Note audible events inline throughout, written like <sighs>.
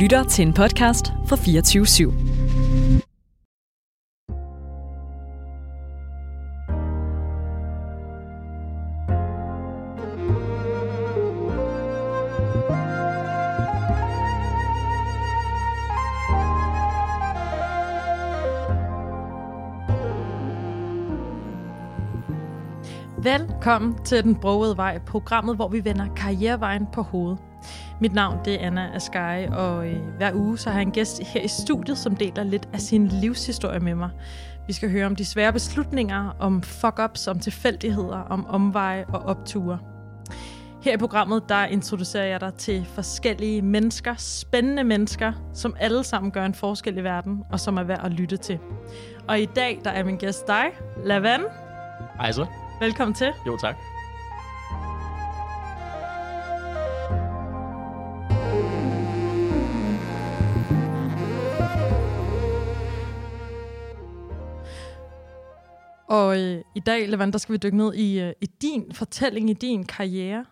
lytter til en podcast fra 24 /7. Velkommen til Den Broede Vej, programmet, hvor vi vender karrierevejen på hovedet. Mit navn det er Anna Askai, og øh, hver uge så har jeg en gæst her i studiet, som deler lidt af sin livshistorie med mig. Vi skal høre om de svære beslutninger, om fuck-ups, om tilfældigheder, om omveje og opture. Her i programmet, der introducerer jeg dig til forskellige mennesker, spændende mennesker, som alle sammen gør en forskel i verden, og som er værd at lytte til. Og i dag, der er min gæst dig, Lavan. Hej så. Velkommen til. Jo, tak. Og øh, i dag, Levant, der skal vi dykke ned i, øh, i din fortælling, i din karriere.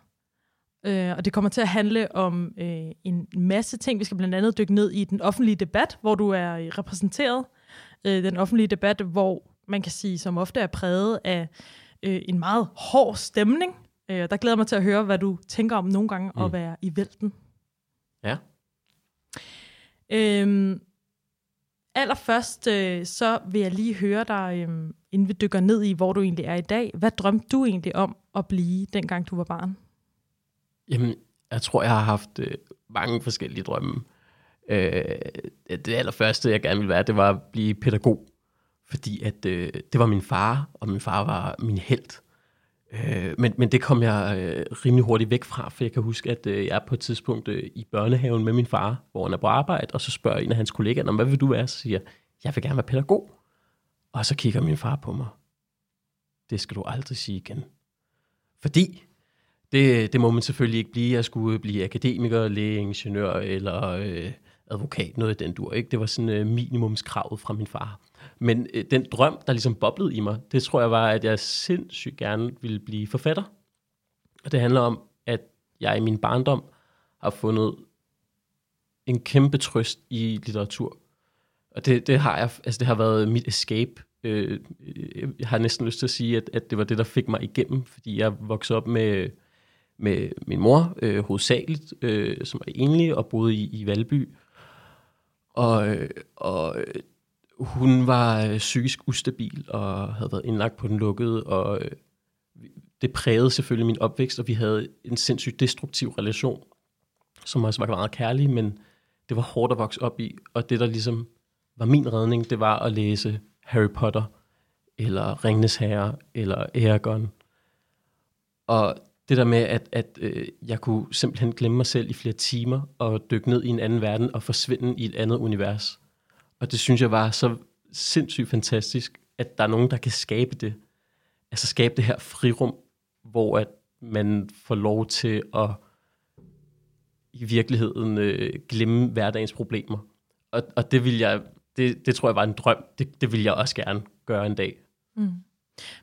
Øh, og det kommer til at handle om øh, en masse ting. Vi skal blandt andet dykke ned i den offentlige debat, hvor du er øh, repræsenteret. Øh, den offentlige debat, hvor man kan sige, som ofte er præget af øh, en meget hård stemning. Øh, der glæder mig til at høre, hvad du tænker om nogle gange mm. at være i vælten. Ja. Øhm, allerførst, øh, så vil jeg lige høre dig, øh, inden vi dykker ned i, hvor du egentlig er i dag. Hvad drømte du egentlig om at blive, dengang du var barn? Jamen, jeg tror, jeg har haft øh, mange forskellige drømme. Øh, det allerførste, jeg gerne ville være, det var at blive pædagog. Fordi at øh, det var min far, og min far var min held. Øh, men, men det kom jeg øh, rimelig hurtigt væk fra, for jeg kan huske, at øh, jeg er på et tidspunkt øh, i børnehaven med min far, hvor han er på arbejde, og så spørger en af hans kollegaer, hvad vil du være? Så siger jeg, jeg vil gerne være pædagog. Og så kigger min far på mig. Det skal du aldrig sige igen. Fordi det, det må man selvfølgelig ikke blive. Jeg skulle øh, blive akademiker, læge, ingeniør eller øh, advokat, noget af den dur. Ikke? Det var sådan øh, minimumskravet fra min far. Men øh, den drøm, der ligesom boblede i mig, det tror jeg var, at jeg sindssygt gerne ville blive forfatter. Og det handler om, at jeg i min barndom har fundet en kæmpe trøst i litteratur. Og det, det har jeg, altså det har været mit escape. Øh, øh jeg har næsten lyst til at sige, at, at det var det, der fik mig igennem, fordi jeg voksede op med, med min mor, øh, hovedsageligt, øh, som er enlig og boede i, i Valby. Og, øh, og øh, hun var øh, psykisk ustabil og havde været indlagt på den lukkede, og øh, det prægede selvfølgelig min opvækst, og vi havde en sindssygt destruktiv relation, som også var meget kærlig, men det var hårdt at vokse op i, og det der ligesom var min redning, det var at læse Harry Potter, eller Ringnes Herre, eller Eragon. Og det der med, at, at øh, jeg kunne simpelthen glemme mig selv i flere timer, og dykke ned i en anden verden, og forsvinde i et andet univers. Og det synes jeg var så sindssygt fantastisk, at der er nogen, der kan skabe det. Altså skabe det her frirum, hvor at man får lov til at i virkeligheden øh, glemme hverdagens problemer. Og, og det vil jeg, det, det tror jeg var en drøm. Det, det vil jeg også gerne gøre en dag. Mm.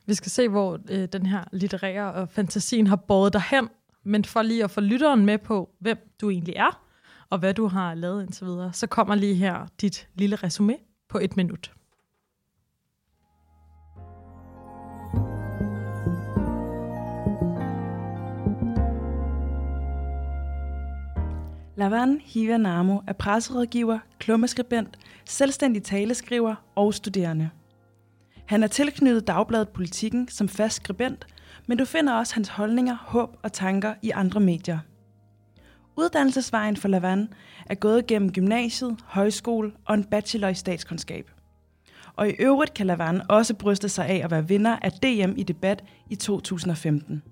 Vi skal se, hvor øh, den her litterære og fantasien har båret dig hen. Men for lige at få lytteren med på, hvem du egentlig er, og hvad du har lavet indtil videre, så kommer lige her dit lille resume på et minut. Lavan Hivanamo er presserådgiver, klummeskribent, selvstændig taleskriver og studerende. Han er tilknyttet Dagbladet Politikken som fast skribent, men du finder også hans holdninger, håb og tanker i andre medier – Uddannelsesvejen for Lavan er gået gennem gymnasiet, højskole og en bachelor i statskundskab. Og i øvrigt kan Lavan også bryste sig af at være vinder af DM i debat i 2015.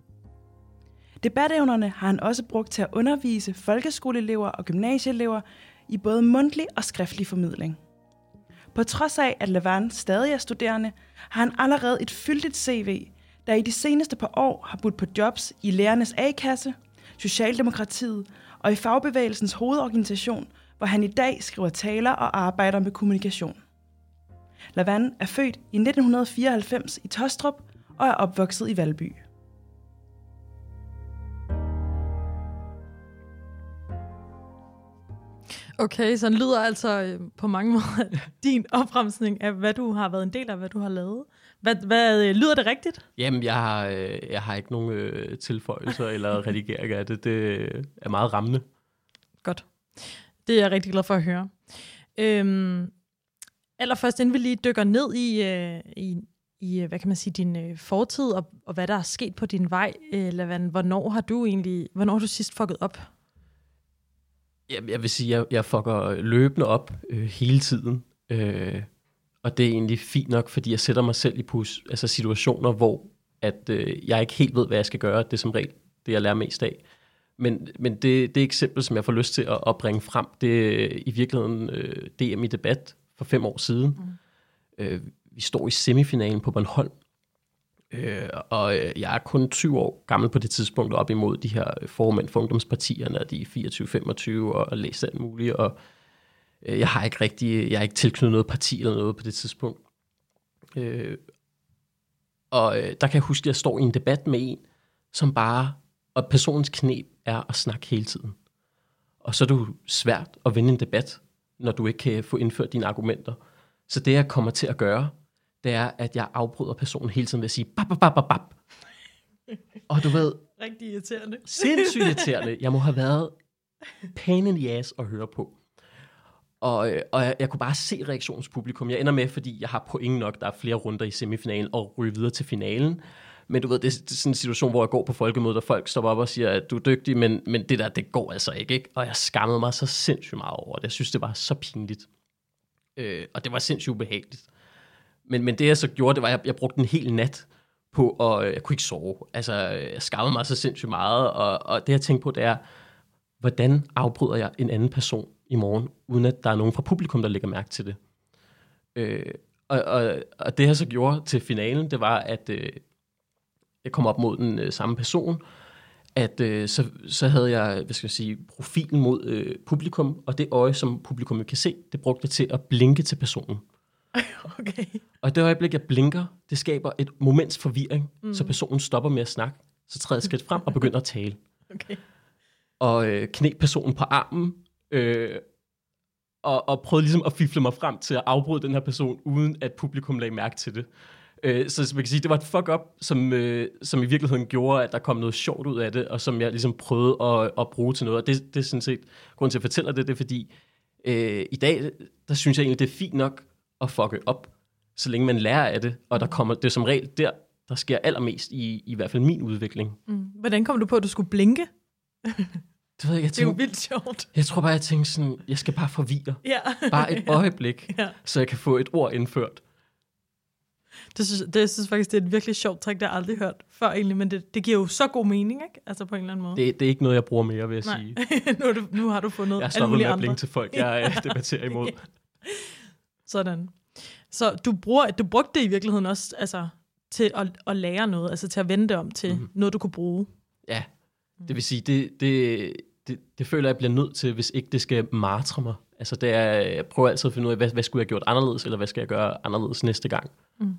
Debatevnerne har han også brugt til at undervise folkeskoleelever og gymnasieelever i både mundtlig og skriftlig formidling. På trods af, at Lavan stadig er studerende, har han allerede et fyldigt CV, der i de seneste par år har budt på jobs i lærernes A-kasse, Socialdemokratiet og i fagbevægelsens hovedorganisation, hvor han i dag skriver taler og arbejder med kommunikation. Lavan er født i 1994 i Tostrup og er opvokset i Valby. Okay, så den lyder altså øh, på mange måder <laughs> din opremsning af, hvad du har været en del af, hvad du har lavet. Hvad, hvad øh, lyder det rigtigt? Jamen, jeg har, øh, jeg har ikke nogen øh, tilføjelser eller <laughs> redigeringer af det. Det er meget rammende. Godt. Det er jeg rigtig glad for at høre. Øhm, allerførst, inden vi lige dykker ned i, øh, i, i hvad kan man sige, din øh, fortid og, og hvad der er sket på din vej, øh, Lavan, hvornår har du egentlig, hvornår har du sidst fucket op? Jeg, jeg vil sige, at jeg, jeg fucker løbende op øh, hele tiden. Øh, og det er egentlig fint nok, fordi jeg sætter mig selv i pus, altså situationer, hvor at, øh, jeg ikke helt ved, hvad jeg skal gøre. Det er som regel det, jeg lærer mest af. Men, men det, det eksempel, som jeg får lyst til at opbringe frem, det er i virkeligheden øh, DM i debat for fem år siden. Mm. Øh, vi står i semifinalen på Bornholm, øh, og øh, jeg er kun 20 år gammel på det tidspunkt, op imod de her formænd for ungdomspartierne, de er 24-25 og, og læser alt muligt, og jeg har ikke rigtig, jeg har ikke tilknyttet noget parti eller noget på det tidspunkt. Øh, og øh, der kan jeg huske, at jeg står i en debat med en, som bare, og personens knep er at snakke hele tiden. Og så er det svært at vinde en debat, når du ikke kan få indført dine argumenter. Så det, jeg kommer til at gøre, det er, at jeg afbryder personen hele tiden ved at sige, bap, bap, bap, bap. Og du ved, Rigtig irriterende. sindssygt irriterende. <laughs> Jeg må have været pain in the ass at høre på. Og, øh, og jeg, jeg kunne bare se reaktionspublikum. Jeg ender med, fordi jeg har point nok, der er flere runder i semifinalen, og ryger videre til finalen. Men du ved, det er, det er sådan en situation, hvor jeg går på folkemødet, og folk stopper op og siger, at du er dygtig, men, men det der, det går altså ikke, ikke. Og jeg skammede mig så sindssygt meget over det. Jeg synes, det var så pinligt. Øh, og det var sindssygt ubehageligt. Men, men det jeg så gjorde, det var, at jeg, jeg brugte en hel nat på, og øh, jeg kunne ikke sove. Altså, øh, jeg skammede mig så sindssygt meget, og, og det jeg tænkte på, det er, hvordan afbryder jeg en anden person i morgen, uden at der er nogen fra publikum, der lægger mærke til det. Øh, og, og, og det jeg så gjorde til finalen, det var, at øh, jeg kom op mod den øh, samme person, at øh, så, så havde jeg, hvad skal jeg sige, profilen mod øh, publikum, og det øje, som publikum kan se, det brugte jeg til at blinke til personen. <laughs> Okay. Og det øjeblik, jeg blinker, det skaber et moments forvirring, mm. så personen stopper med at snakke, så træder jeg skridt frem og begynder at tale. <laughs> okay. Og øh, knep personen på armen, øh, og, og prøvede ligesom at fifle mig frem til at afbryde den her person, uden at publikum lagde mærke til det. Øh, så man kan sige, det var et fuck-up, som, øh, som i virkeligheden gjorde, at der kom noget sjovt ud af det, og som jeg ligesom prøvede at, at bruge til noget. Og det, det er sådan set, grunden til at fortælle det, det er fordi, øh, i dag, der synes jeg egentlig, det er fint nok at fucke op, så længe man lærer af det, og der kommer, det er som regel der, der sker allermest i, i hvert fald min udvikling. Mm. Hvordan kom du på, at du skulle blinke? <laughs> Det ved jeg, jeg, Det er jo tænkte, vildt sjovt. jeg tror bare, jeg tænkte sådan, jeg skal bare forvirre. Ja. Bare et <laughs> øjeblik, Ja. så jeg kan få et ord indført. Det synes, det, jeg synes faktisk, det er et virkelig sjovt trick, det har jeg aldrig hørt før egentlig, men det, det giver jo så god mening, ikke? Altså på en eller anden måde. Det, det er ikke noget, jeg bruger mere, vil jeg Nej. sige. <laughs> nu, du, nu har du fundet Jeg har stoppet med at blinke til folk, jeg <laughs> øh, debatterer imod. Sådan. Så du, bruger, du brugte det i virkeligheden også altså, til at, at lære noget, altså til at vende det om til Mhm. noget, du kunne bruge. Ja, det vil sige, det, det, det, det føler jeg bliver nødt til, hvis ikke det skal martre mig. Altså det er, jeg prøver altid at finde ud af, hvad, hvad skulle jeg have gjort anderledes, eller hvad skal jeg gøre anderledes næste gang. Mm.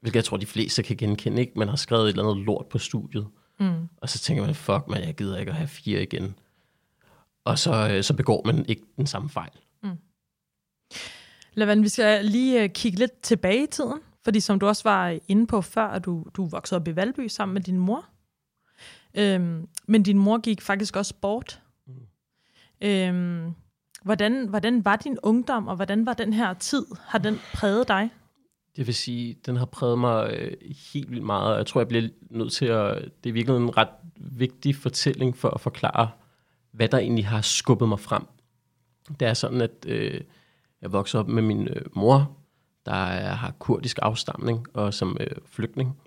Hvilket jeg tror, de fleste kan genkende, ikke? Man har skrevet et eller andet lort på studiet, Mm. og så tænker man, fuck man, jeg gider ikke at have fire igen. Og så, øh, så begår man ikke den samme fejl. Lavan, vi skal lige uh, kigge lidt tilbage i tiden, fordi som du også var inde på før, at du, du voksede op i Valby sammen med din mor. Øhm, men din mor gik faktisk også bort. Mm. Øhm, hvordan, hvordan var din ungdom, og hvordan var den her tid? Har den præget dig? Det vil sige, den har præget mig øh, helt vildt meget, og jeg tror, jeg bliver nødt til at... Det er virkelig en ret vigtig fortælling for at forklare, hvad der egentlig har skubbet mig frem. Det er sådan, at øh, jeg voksede op med min øh, mor, der er, har kurdisk afstamning og som øh, flygtning.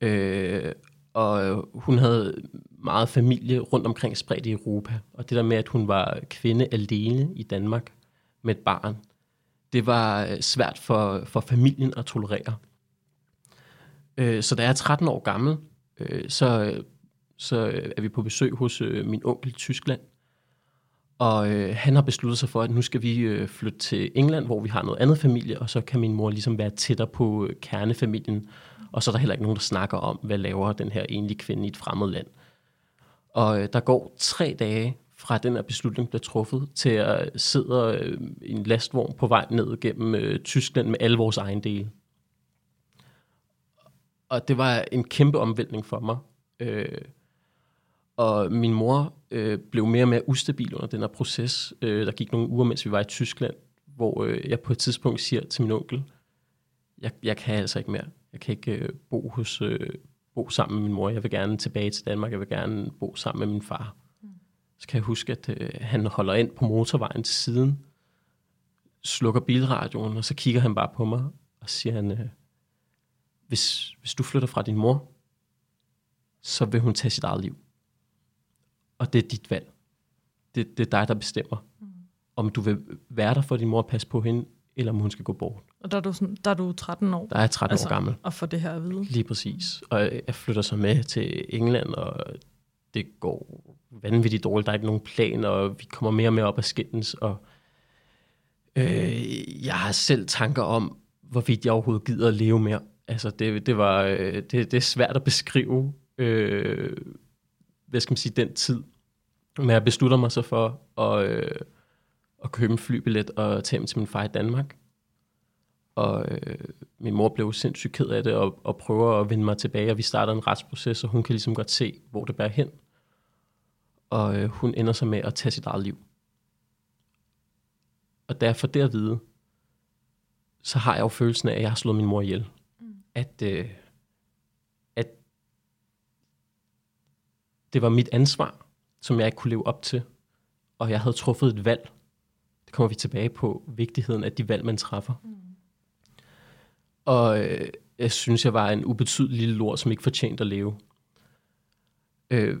Øh, og øh, hun havde meget familie rundt omkring spredt i Europa. Og det der med, at hun var kvinde alene i Danmark med et barn, det var øh, svært for, for familien at tolerere. Øh, så da jeg er 13 år gammel, øh, så, så er vi på besøg hos øh, min onkel i Tyskland. Og øh, han har besluttet sig for, at nu skal vi øh, flytte til England, hvor vi har noget andet familie, og så kan min mor ligesom være tættere på øh, kernefamilien. Og så er der heller ikke nogen, der snakker om, hvad laver den her enlige kvinde i et fremmed land. Og øh, der går tre dage fra den her beslutning blev truffet, til at sidde øh, i øh, en lastvogn på vej ned gennem øh, Tyskland med alle vores ejendele. Og det var en kæmpe omvæltning for mig. Øh, og min mor øh, blev mere og mere ustabil under den her proces. Øh, der gik nogle uger, mens vi var i Tyskland, hvor øh, jeg på et tidspunkt siger til min onkel, jeg, jeg kan altså ikke mere. Jeg kan ikke øh, bo, hos, øh, bo sammen med min mor. Jeg vil gerne tilbage til Danmark. Jeg vil gerne bo sammen med min far. Mm. Så kan jeg huske, at øh, han holder ind på motorvejen til siden, slukker bilradioen, og så kigger han bare på mig og siger han, øh, hvis, hvis du flytter fra din mor, så vil hun tage sit eget liv. Og det er dit valg. Det, det er dig, der bestemmer, mm. om du vil være der for din mor og passe på hende, eller om hun skal gå bort. Og der er du, sådan, der er du 13 år? Der er jeg 13 altså, år gammel. Og få det her at vide? Lige præcis. Og jeg flytter så med til England, og det går vanvittigt dårligt. Der er ikke nogen plan, og vi kommer mere og mere op af skindens, og øh, jeg har selv tanker om, hvorvidt jeg overhovedet gider at leve mere. Altså, det, det, var, øh, det, det er svært at beskrive, øh, hvad skal man sige, den tid. Men jeg beslutter mig så for at, øh, at købe en flybillet og tage hjem til min far i Danmark. Og øh, min mor blev sindssygt ked af det og, og prøver at vende mig tilbage, og vi starter en retsproces, og hun kan ligesom godt se, hvor det bærer hen. Og øh, hun ender sig med at tage sit eget liv. Og derfor det at vide, så har jeg jo følelsen af, at jeg har slået min mor ihjel. Mm. At, øh, at det var mit ansvar, som jeg ikke kunne leve op til. Og jeg havde truffet et valg. Det kommer vi tilbage på, vigtigheden af de valg, man træffer. Mm. Og øh, jeg synes, jeg var en ubetydelig lille lort, som ikke fortjente at leve. Øh,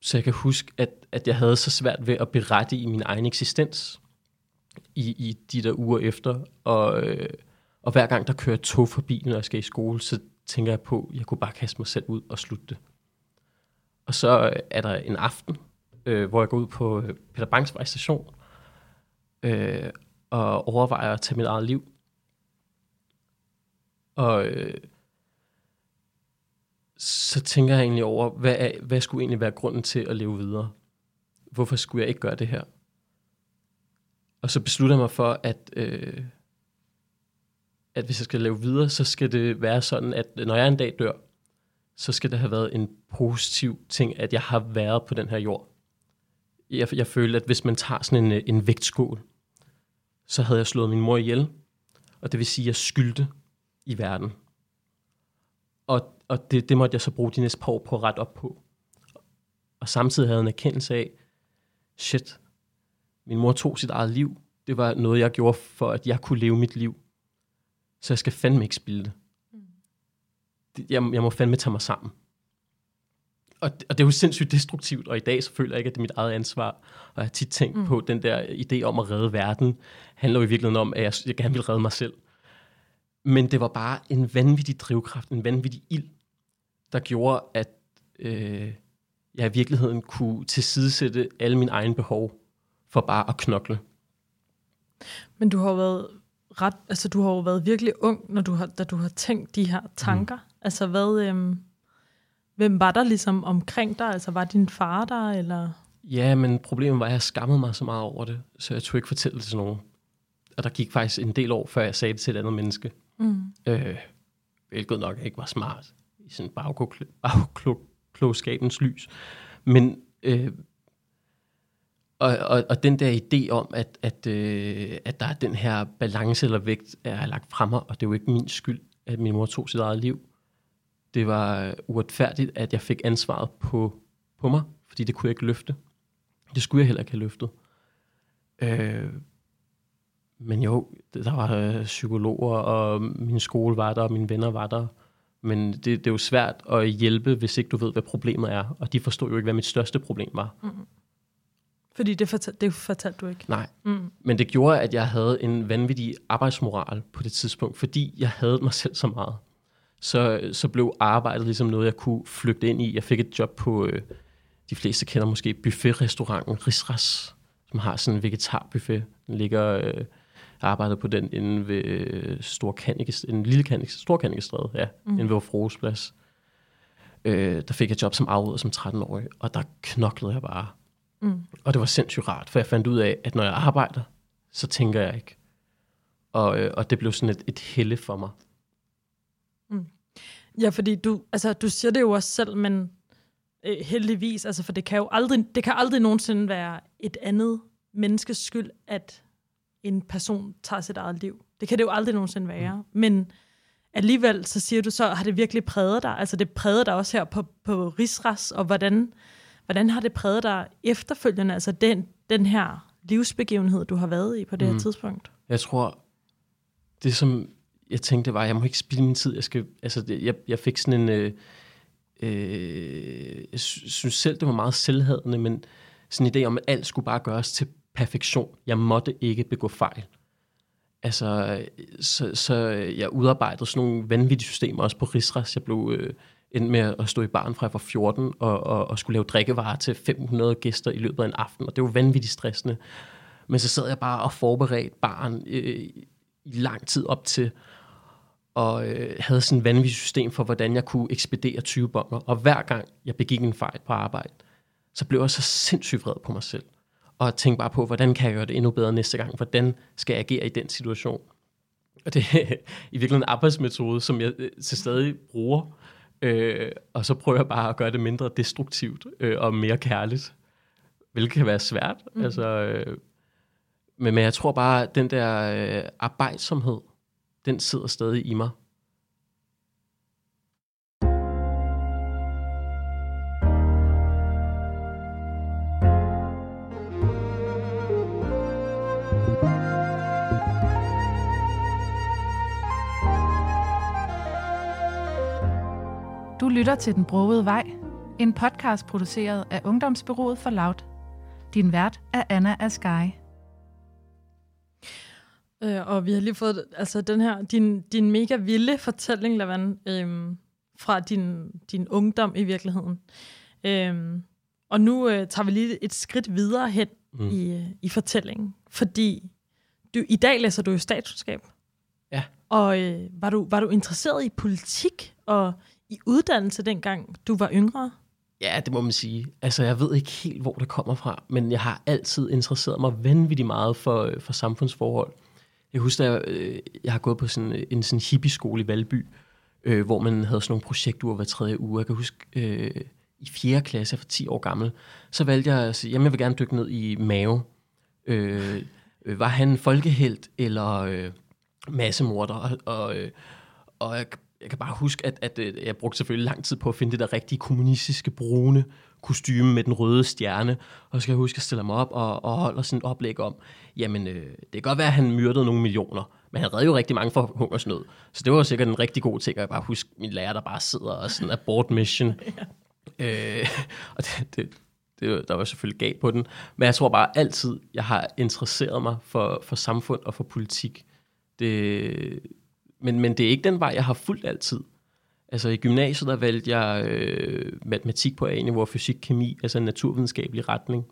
så jeg kan huske, at, at jeg havde så svært ved at berette i min egen eksistens i, i de der uger efter. Og, øh, og hver gang der kører tog forbi, når jeg skal i skole, så tænker jeg på, at jeg kunne bare kaste mig selv ud og slutte det. Og så er der en aften, øh, hvor jeg går ud på øh, Peter Banks station øh, og overvejer at tage mit eget liv. Og øh, så tænker jeg egentlig over, hvad, er, hvad skulle egentlig være grunden til at leve videre? Hvorfor skulle jeg ikke gøre det her? Og så beslutter jeg mig for, at, øh, at hvis jeg skal leve videre, så skal det være sådan, at når jeg en dag dør, så skal det have været en positiv ting, at jeg har været på den her jord. Jeg, jeg følte, at hvis man tager sådan en, øh, en vægtskål, så havde jeg slået min mor ihjel, og det vil sige, at jeg skyldte i verden. Og, og det, det måtte jeg så bruge de næste par år på at rette op på. Og samtidig havde jeg en erkendelse af, shit, min mor tog sit eget liv. Det var noget, jeg gjorde for, at jeg kunne leve mit liv. Så jeg skal fandme ikke spille det. Mm. Jeg, jeg må fandme tage mig sammen. Og, og det er jo sindssygt destruktivt, og i dag så føler jeg ikke, at det er mit eget ansvar. Og jeg har tit tænkt mm. på, den der idé om at redde verden, handler jo i virkeligheden om, at jeg, jeg gerne vil redde mig selv. Men det var bare en vanvittig drivkraft, en vanvittig ild, der gjorde, at øh, jeg i virkeligheden kunne tilsidesætte alle mine egne behov for bare at knokle. Men du har været ret, altså du har jo været virkelig ung, når du har, da du har tænkt de her tanker. Mm. Altså hvad, øhm, hvem var der ligesom omkring dig? Altså var din far der, eller? Ja, men problemet var, at jeg skammede mig så meget over det, så jeg tog ikke fortælle det til nogen. Og der gik faktisk en del år, før jeg sagde det til et andet menneske. Mm. Øh, hvilket nok ikke var smart i sådan bagklogskabens lys. Men øh, og, og, og den der idé om, at, at, øh, at der er den her balance eller vægt, er lagt frem og det er jo ikke min skyld, at min mor tog sit eget liv. Det var uretfærdigt, at jeg fik ansvaret på, på mig, fordi det kunne jeg ikke løfte. Det skulle jeg heller ikke have løftet. Øh, men jo, der var øh, psykologer, og min skole var der, og mine venner var der. Men det, det er jo svært at hjælpe, hvis ikke du ved, hvad problemet er. Og de forstod jo ikke, hvad mit største problem var. Mm. Fordi det, fortal, det fortalte du ikke? Nej, mm. men det gjorde, at jeg havde en vanvittig arbejdsmoral på det tidspunkt, fordi jeg havde mig selv så meget. Så, så blev arbejdet ligesom noget, jeg kunne flygte ind i. Jeg fik et job på, øh, de fleste kender måske buffetrestauranten Risras, som har sådan en vegetarbuffet. Den ligger, øh, arbejdede på den inde ved øh, Stor en lille Kanik, Stor Kanikestræde, ja, mm. inde ved Frohsplads. Øh, der fik jeg job som afreder som 13-årig, og der knoklede jeg bare Mm. Og det var sindssygt rart, for jeg fandt ud af, at når jeg arbejder, så tænker jeg ikke. Og, øh, og det blev sådan et, et helle for mig. Ja, fordi du, altså, du siger det jo også selv, men øh, heldigvis, altså, for det kan jo aldrig, det kan aldrig nogensinde være et andet menneskes skyld, at en person tager sit eget liv. Det kan det jo aldrig nogensinde være. Mm. Men alligevel, så siger du så, har det virkelig præget dig? Altså det præget dig også her på, på Rigsras, og hvordan, hvordan har det præget dig efterfølgende? Altså den, den her livsbegivenhed, du har været i på det her Mm. tidspunkt. Jeg tror, det som jeg tænkte var, jeg må ikke spille min tid. Jeg, skal, altså, jeg, jeg fik sådan en... Øh, øh, jeg sy- synes selv, det var meget selvhadende, men sådan en idé om, at alt skulle bare gøres til perfektion. Jeg måtte ikke begå fejl. Altså, så, så jeg udarbejdede sådan nogle vanvittige systemer også på Rigsras. Jeg blev øh, endte med at stå i baren fra jeg var 14 og, og, og skulle lave drikkevarer til 500 gæster i løbet af en aften, og det var vanvittigt stressende. Men så sad jeg bare og forberedte baren øh, i lang tid op til, og øh, havde sådan et vanvittigt system for, hvordan jeg kunne ekspedere 20 bomber. Og hver gang jeg begik en fejl på arbejde, så blev jeg så sindssygt vred på mig selv. Og tænkte bare på, hvordan kan jeg gøre det endnu bedre næste gang? Hvordan skal jeg agere i den situation? Og det er i virkeligheden en arbejdsmetode, som jeg øh, til stadig bruger. Øh, og så prøver jeg bare at gøre det mindre destruktivt øh, og mere kærligt. Hvilket kan være svært. Mm. Altså, øh, men, men jeg tror bare, at den der øh, arbejdsomhed, den sidder stadig i mig. Du lytter til Den Brogede Vej, en podcast produceret af Ungdomsbyrået for Loud. Din vært er Anna Askai. Øh, og vi har lige fået altså, den her, din, din mega vilde fortælling, Lavan, øhm, fra din, din ungdom i virkeligheden. Øhm, og nu øh, tager vi lige et skridt videre hen Mm. mm. i, øh, i fortællingen, fordi du, i dag læser du jo statskundskab. Ja. Og øh, var, du, var du interesseret i politik og i uddannelse dengang du var yngre? Ja, det må man sige. Altså, jeg ved ikke helt, hvor det kommer fra, men jeg har altid interesseret mig vanvittigt meget for, øh, for samfundsforhold. Jeg husker, at jeg, øh, jeg har gået på sådan øh, en sådan hippie-skole i Valby, øh, hvor man havde sådan nogle projektuger hver tredje uge. Jeg kan huske, øh, i 4. klasse, jeg var 10 år gammel, så valgte jeg at sige, jamen jeg vil gerne dykke ned i Mave. Øh, øh, var han folkehelt eller øh, massemorder? Og, og, øh, og jeg, jeg kan bare huske, at, at øh, jeg brugte selvfølgelig lang tid på at finde det der rigtige kommunistiske brune kostyme med den røde stjerne. Og så skal jeg huske at stille mig op og, og holde sådan et oplæg om, jamen øh, det kan godt være, at han myrdede nogle millioner, men han redde jo rigtig mange for hungersnød. Så det var jo sikkert en rigtig god ting, og jeg bare huske min lærer, der bare sidder og sådan abort mission. <laughs> øh, og det, det, det, der var selvfølgelig galt på den. Men jeg tror bare altid, jeg har interesseret mig for, for samfund og for politik. Det, men, men det er ikke den vej, jeg har fulgt altid. Altså i gymnasiet, der valgte jeg øh, matematik på A-niveau og fysik, kemi, altså en naturvidenskabelig retning.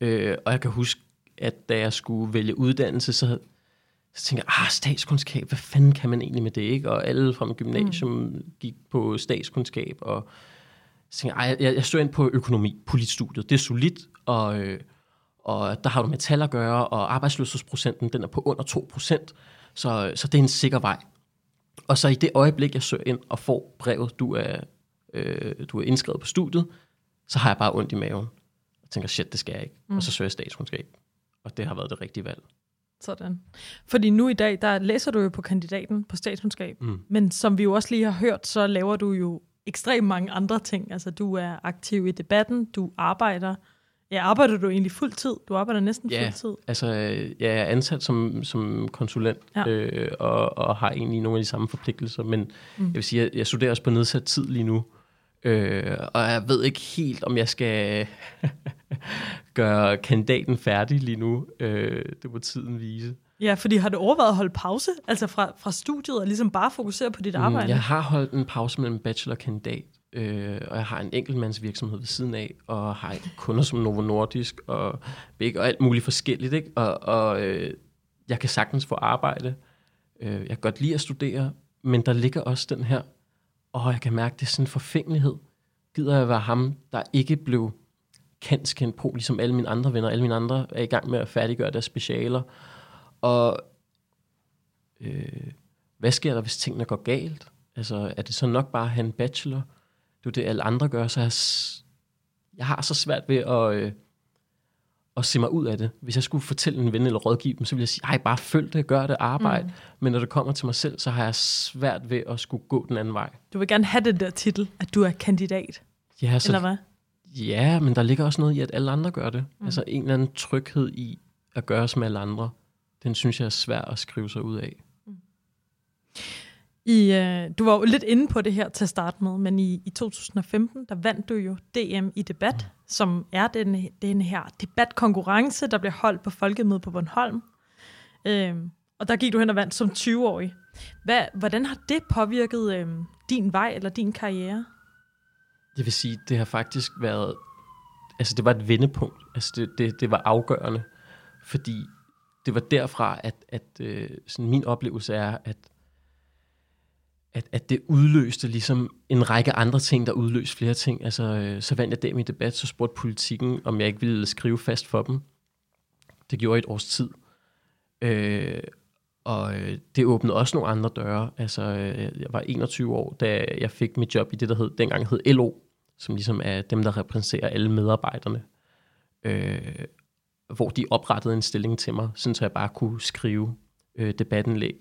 Øh, og jeg kan huske, at da jeg skulle vælge uddannelse, så, så tænkte jeg, ah, statskundskab, hvad fanden kan man egentlig med det, ikke? Og alle fra mit gymnasium mm. gik på statskundskab, og så tænkte jeg, jeg, jeg stod ind på økonomi, politstudiet. Det er solidt, og, øh, og der har du metal at gøre, og arbejdsløshedsprocenten, den er på under 2%, så, så det er en sikker vej. Og så i det øjeblik, jeg søger ind og får brevet, du er, øh, du er indskrevet på studiet, så har jeg bare ondt i maven. Jeg tænker, shit, det skal jeg ikke. Mm. Og så søger jeg statskundskab. Og det har været det rigtige valg. Sådan. Fordi nu i dag, der læser du jo på kandidaten på statskundskab, Mm. men som vi jo også lige har hørt, så laver du jo ekstremt mange andre ting. Altså, du er aktiv i debatten, du arbejder. Ja, arbejder du egentlig fuld tid? Du arbejder næsten Ja. fuld tid. Altså, jeg er ansat som, som konsulent, Ja. øh, og, og har egentlig nogle af de samme forpligtelser, men Mm. mm. jeg vil sige, jeg, jeg studerer også på nedsat tid lige nu, øh, og jeg ved ikke helt, om jeg skal <laughs> gøre kandidaten færdig lige nu. Øh, det må tiden vise. Ja, fordi har du overvejet at holde pause, altså fra, fra studiet, og ligesom bare fokusere på dit arbejde? Mm, jeg har holdt en pause mellem bachelor og kandidat, øh, og jeg har en enkeltmandsvirksomhed ved siden af, og har kunder som Novo Nordisk og Big og alt muligt forskelligt. Ikke? Og, og øh, jeg kan sagtens få arbejde. Øh, jeg kan godt lide at studere, men der ligger også den her, og jeg kan mærke, det er sådan en forfængelighed. Gider jeg være ham, der ikke blev kendt skænde på, ligesom alle mine andre venner. Alle mine andre er i gang med at færdiggøre deres specialer. Og øh, hvad sker der, hvis tingene går galt? Altså, er det så nok bare at have en bachelor? Det er det, alle andre gør, så jeg, jeg har så svært ved at, øh, at se mig ud af det. Hvis jeg skulle fortælle en ven eller rådgive dem, så ville jeg sige, ej, bare følg det, gør det, arbejde. Mm. Men når det kommer til mig selv, så har jeg svært ved at skulle gå den anden vej. Du vil gerne have den der titel, at du er kandidat, Ja, så, eller hvad? ja, men der ligger også noget i, at alle andre gør det. Mm. Altså en eller anden tryghed i at gøre som alle andre. Den synes jeg er svær at skrive sig ud af. I, øh, du var jo lidt inde på det her til at starte med, men i, i 2015, der vandt du jo DM i debat, som er den, den her debatkonkurrence, der bliver holdt på Folkemødet på Bornholm. Øhm, og der gik du hen og vandt som 20-årig. Hvad, hvordan har det påvirket øhm, din vej eller din karriere? Jeg vil sige, det har faktisk været, altså det var et vendepunkt. Altså det, det, det var afgørende, fordi det var derfra, at, at øh, sådan min oplevelse er, at, at, at det udløste ligesom en række andre ting, der udløste flere ting. Altså, øh, så vandt jeg dem i debat, så spurgte politikken, om jeg ikke ville skrive fast for dem. Det gjorde jeg et års tid. Øh, og øh, det åbnede også nogle andre døre. Altså, øh, jeg var 21 år, da jeg fik mit job i det, der hed, dengang hed LO, som ligesom er dem, der repræsenterer alle medarbejderne. Øh, hvor de oprettede en stilling til mig, sådan så jeg bare kunne skrive øh, debattenlæg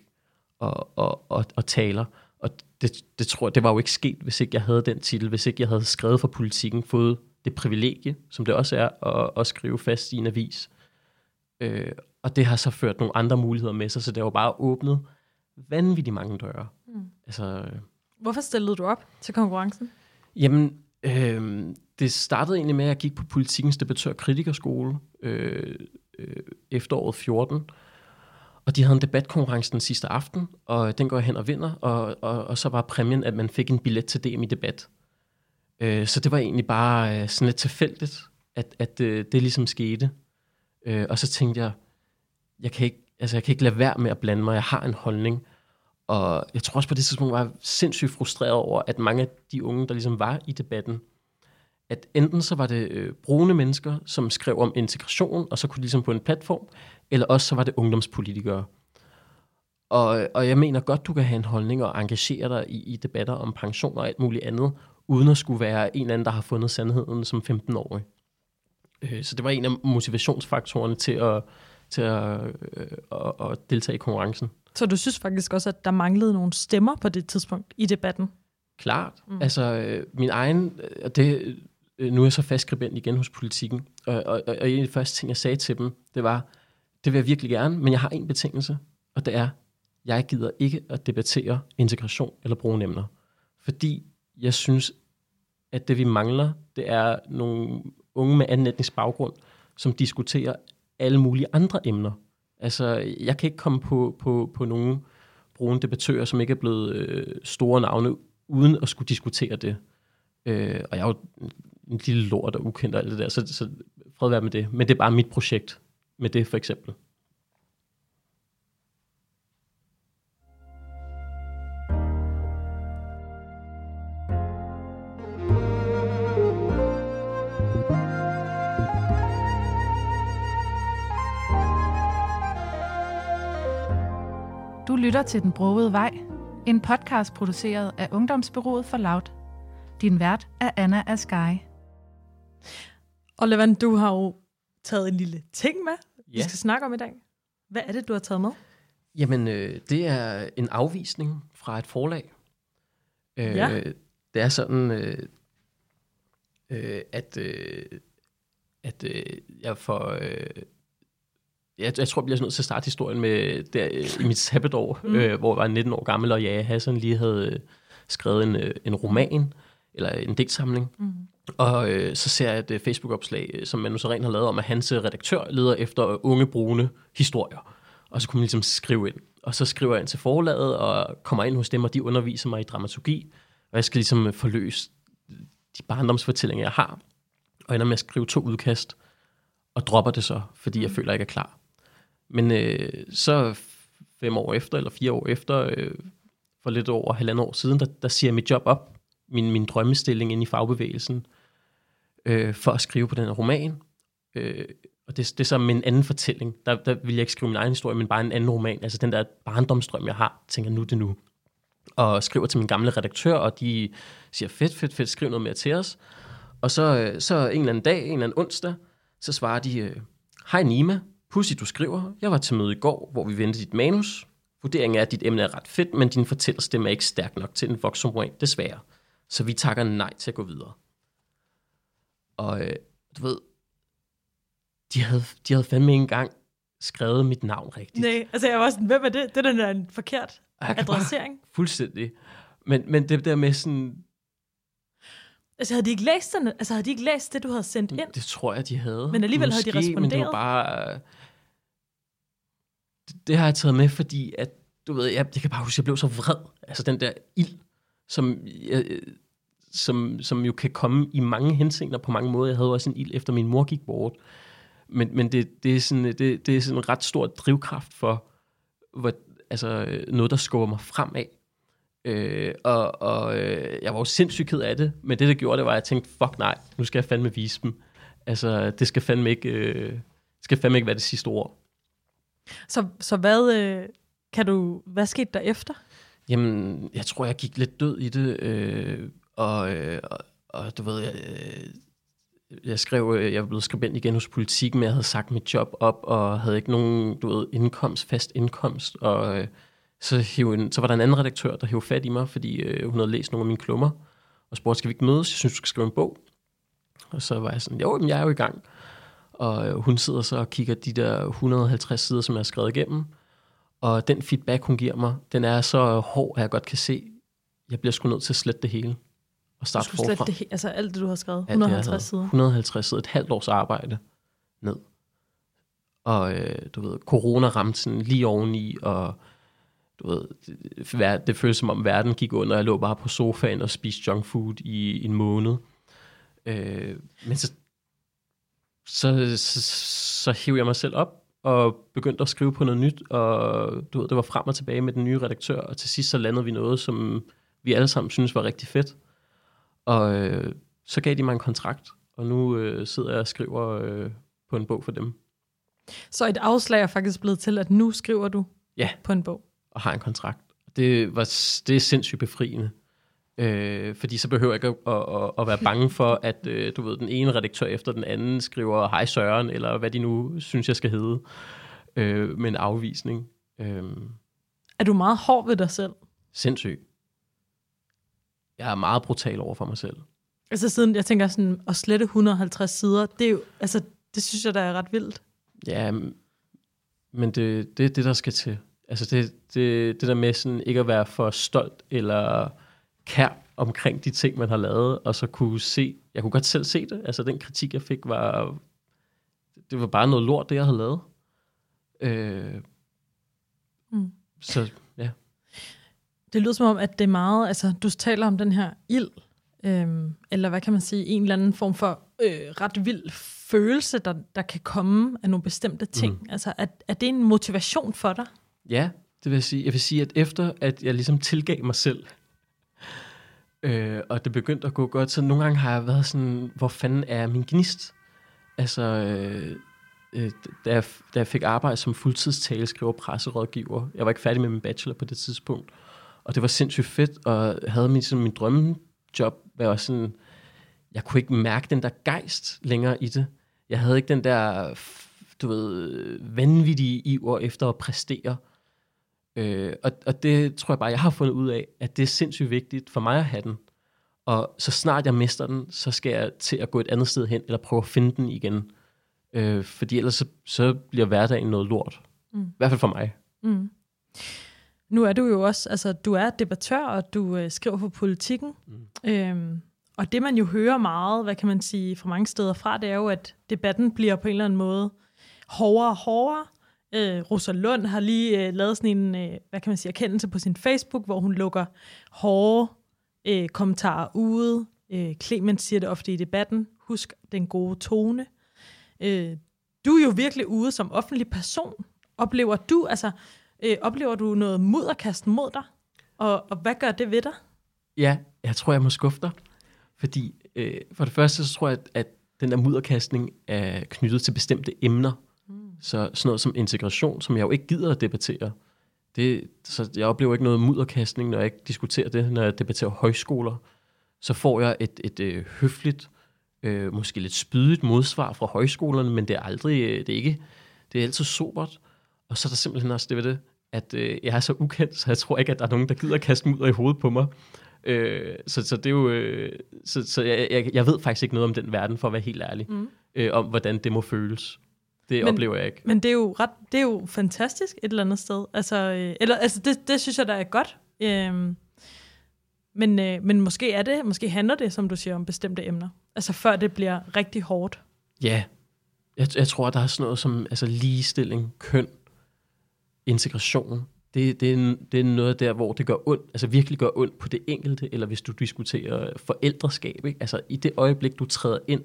og, og, og, og taler. Og det, det tror jeg, det var jo ikke sket, hvis ikke jeg havde den titel, hvis ikke jeg havde skrevet for politikken, fået det privilegie, som det også er, at, at skrive fast i en avis. Øh, og det har så ført nogle andre muligheder med sig, så det har jo bare åbnet vanvittigt mange døre. Mm. Altså, øh, Hvorfor stillede du op til konkurrencen? Jamen, øh, det startede egentlig med, at jeg gik på politikens debattør- kritikerskole øh, øh, efteråret 14. Og de havde en debatkonkurrence den sidste aften, og den går jeg hen og vinder, og, og, og så var præmien, at man fik en billet til DM i debat. Øh, så det var egentlig bare øh, sådan lidt tilfældigt, at, at øh, det ligesom skete. Øh, og så tænkte jeg, jeg kan, ikke, altså jeg kan ikke lade være med at blande mig, jeg har en holdning. Og jeg tror også på det tidspunkt var jeg sindssygt frustreret over, at mange af de unge, der ligesom var i debatten, at enten så var det øh, brune mennesker, som skrev om integration, og så kunne de ligesom på en platform, eller også så var det ungdomspolitikere. Og, og jeg mener godt, du kan have en holdning og engagere dig i, i debatter om pension og alt muligt andet, uden at skulle være en eller anden, der har fundet sandheden som 15-årig. Øh, så det var en af motivationsfaktorerne til at, til at, øh, at, at deltage i konkurrencen. Så du synes faktisk også, at der manglede nogle stemmer på det tidspunkt i debatten? Klart. Mm. Altså, øh, min egen, øh, og det, Øh, nu er jeg så fastskribent igen hos politikken, og, og, og, og en af de første ting, jeg sagde til dem, det var, det vil jeg virkelig gerne, men jeg har en betingelse, og det er, jeg gider ikke at debattere integration eller brune. Fordi jeg synes, at det vi mangler, det er nogle unge med anden etnisk baggrund, som diskuterer alle mulige andre emner. Altså, jeg kan ikke komme på, på, på nogen brune debattører, som ikke er blevet øh, store navne, uden at skulle diskutere det. Øh, og jeg er jo en lille lort og ukendt og alt det der, så, så fred være med det. Men det er bare mit projekt med det, for eksempel. Du lytter til Den Broede Vej, en podcast produceret af Ungdomsbyrået for Loud. Din vært er Anna Askai. Og Levan, du har jo taget en lille ting med, vi Ja. skal snakke om i dag. Hvad er det, du har taget med? Jamen, øh, det er en afvisning fra et forlag. Øh, Ja. Det er sådan, øh, øh, at, øh, at øh, jeg får... Øh, jeg, jeg tror, jeg bliver nødt til at starte historien med der, øh, i mit sabbatår, Mm. øh, hvor jeg var 19 år gammel, og ja, Hassan lige havde øh, skrevet en, øh, en roman, eller en digtsamling. Mm. Og øh, så ser jeg et øh, Facebook-opslag, øh, som Manu Seren har lavet om, at hans øh, redaktør leder efter unge brune historier. Og så kunne man ligesom skrive ind. Og så skriver jeg ind til forlaget, og kommer ind hos dem, og de underviser mig i dramaturgi. Og jeg skal ligesom forløse de barndomsfortællinger, jeg har. Og ender med at skrive to udkast, og dropper det så, fordi jeg Mm. føler, jeg ikke er klar. Men øh, så fem år efter, eller fire år efter, øh, for lidt over halvandet år siden, der, der siger jeg mit job op, min, min drømmestilling ind i fagbevægelsen, øh, for at skrive på den her roman. Øh, og det, det er så med en anden fortælling. Der, der vil jeg ikke skrive min egen historie, men bare en anden roman. Altså den der barndomstrøm, jeg har, tænker nu det nu. Og skriver til min gamle redaktør, og de siger, fedt, fedt, fedt, skriv noget mere til os. Og så, øh, så en eller anden dag, en eller anden onsdag, så svarer de, øh, hej Nima, Pussy, du skriver, jeg var til møde i går, hvor vi vendte dit manus. Vurderingen er, at dit emne er ret fedt, men din fortællerstemme er ikke stærk nok til en voksenroman, desværre. Så vi takker nej til at gå videre. Og øh, du ved, de havde, de havde fandme ikke engang skrevet mit navn rigtigt. Nej, altså jeg var sådan, hvem er det? Det er den der en forkert kan bare- adressering. Fuldstændig. Men, men det der med sådan, Altså havde de ikke læst den? Altså havde de ikke læst det, du havde sendt ind? det tror jeg, de havde. Men alligevel havde de Men det var responderet. bare... øh, Det, det har jeg taget med, fordi at, du ved, jeg, jeg kan bare huske, jeg blev så vred. Altså den der ild, som, jeg, som, som jo kan komme i mange henseender på mange måder. Jeg havde også en ild, efter min mor gik bort. Men, men det, det, er sådan, det, det er sådan en ret stor drivkraft for hvor, altså, noget, der skubber mig fremad. Øh, og og øh, jeg var jo sindssygt ked af det, men det, der gjorde det, var, at jeg tænkte, fuck nej, nu skal jeg fandme vise dem. Altså, det skal fandme ikke, øh, skal fandme ikke være det sidste ord. Så, så hvad, øh, kan du, hvad skete der efter? Jamen, jeg tror, jeg gik lidt død i det, øh, og, øh, og, og du ved, jeg, øh, jeg skrev, øh, jeg var blevet skribent igen hos politik, men jeg havde sagt mit job op, og havde ikke nogen, du ved, indkomst, fast indkomst, og øh, så, hiv en, så var der en anden redaktør, der hævde fat i mig, fordi øh, hun havde læst nogle af mine klummer, og spurgte, skal vi ikke mødes? Jeg synes, du skal skrive en bog. Og så var jeg sådan, jo, men jeg er jo i gang. Og øh, hun sidder så og kigger de der 150 sider, som jeg har skrevet igennem, og den feedback, hun giver mig, den er så hård, at jeg godt kan se, jeg bliver sgu nødt til at slette det hele. Og Du starte skulle slet forfra. det, altså alt det, du har skrevet. Alt det, jeg 150 havde. sider. 150 sider, et halvt års arbejde ned. Og øh, du ved, corona ramte sådan lige oveni, og du ved, det, det føltes som om verden gik under. Jeg lå bare på sofaen og spiste junk food i en måned. Øh, men så, så, så, så hævde jeg mig selv op og begyndte at skrive på noget nyt, og du ved, det var frem og tilbage med den nye redaktør, og til sidst så landede vi noget, som vi alle sammen synes var rigtig fedt. Og øh, så gav de mig en kontrakt, og nu øh, sidder jeg og skriver øh, på en bog for dem, Så et afslag er faktisk blevet til, at nu skriver du Ja. på en bog. og har en kontrakt. Det, var, det er sindssygt befriende. Øh, fordi så behøver jeg ikke at, at, at, at være bange for, <laughs> at øh, du ved, den ene redaktør efter den anden skriver hej Søren, eller hvad de nu synes, jeg skal hedde, øh, med en afvisning. Øh, Er du meget hård ved dig selv? sindssygt. Jeg er meget brutal over for mig selv. Altså siden, jeg tænker sådan, at slette 150 sider, det er jo, altså, det synes jeg, der er ret vildt. Ja, men det, det er det, der skal til. Altså det, det, det der med sådan ikke at være for stolt eller kær omkring de ting, man har lavet, og så kunne se, jeg kunne godt selv se det. Altså den kritik, jeg fik, var, det var bare noget lort, det jeg havde lavet. Øh, Mm. Så Det lyder som om, at det er meget, altså du taler om den her ild, øhm, eller hvad kan man sige, en eller anden form for øh, ret vild følelse, der, der kan komme af nogle bestemte ting. Mm. Altså er, er det en motivation for dig? Ja, det vil jeg sige. Jeg vil sige, at efter at jeg ligesom tilgav mig selv, øh, og det begyndte at gå godt, så nogle gange har jeg været sådan, hvor fanden er min gnist? Altså, øh, øh, da, jeg, da jeg fik arbejde som fuldtidstaleskriver og presserådgiver, jeg var ikke færdig med min bachelor på det tidspunkt, og det var sindssygt fedt, og jeg havde min, sådan, min drømmejob, var sådan, jeg kunne ikke mærke den der gejst længere i det. Jeg havde ikke den der, du ved, vanvittige iver efter at præstere. Øh, og, og det tror jeg bare, jeg har fundet ud af, at det er sindssygt vigtigt for mig at have den. Og så snart jeg mister den, så skal jeg til at gå et andet sted hen, eller prøve at finde den igen. Øh, fordi ellers så, så bliver hverdagen noget lort. Mm. I hvert fald for mig. Mm. Nu er du jo også, altså du er debattør, og du øh, skriver for politikken. Mm. Øhm, og det man jo hører meget, hvad kan man sige, fra mange steder fra, det er jo, at debatten bliver på en eller anden måde hårdere og hårdere. Øh, Rosa Lund har lige øh, lavet sådan en, øh, hvad kan man sige, erkendelse på sin Facebook, hvor hun lukker hårde øh, kommentarer ude. Øh, Clemens siger det ofte i debatten. Husk den gode tone. Øh, du er jo virkelig ude som offentlig person. Oplever du, altså, øh, oplever du noget mudderkast mod dig? Og, og hvad gør det ved dig? Ja, jeg tror, jeg må skuffe dig. Fordi øh, for det første, så tror jeg, at, at den der mudderkastning er knyttet til bestemte emner. Mm. Så sådan noget som integration, som jeg jo ikke gider at debattere. Det, så jeg oplever ikke noget mudderkastning, når jeg ikke diskuterer det. Når jeg debatterer højskoler, så får jeg et, et øh, høfligt, øh, måske lidt spydigt modsvar fra højskolerne, men det er aldrig, øh, det er ikke, det er altid sobert. Og så er der simpelthen også det ved det, at øh, jeg er så ukendt, så jeg tror ikke, at der er nogen, der gider kaste mudder i hovedet på mig. Øh, så, så det er jo, øh, så, så jeg, jeg, jeg ved faktisk ikke noget om den verden, for at være helt ærlig, mm. øh, om hvordan det må føles. Det men, oplever jeg ikke. Men det er jo ret, det er jo fantastisk et eller andet sted. Altså, øh, eller, altså det, det synes jeg, der er godt. Øh, men, øh, men måske er det, måske handler det, som du siger, om bestemte emner. Altså før det bliver rigtig hårdt. Ja, jeg, jeg tror, der er sådan noget som altså ligestilling, køn, integration. Det, det, er, det er noget der, hvor det gør ondt, altså virkelig gør ondt på det enkelte, eller hvis du diskuterer forældreskab. Ikke? Altså i det øjeblik, du træder ind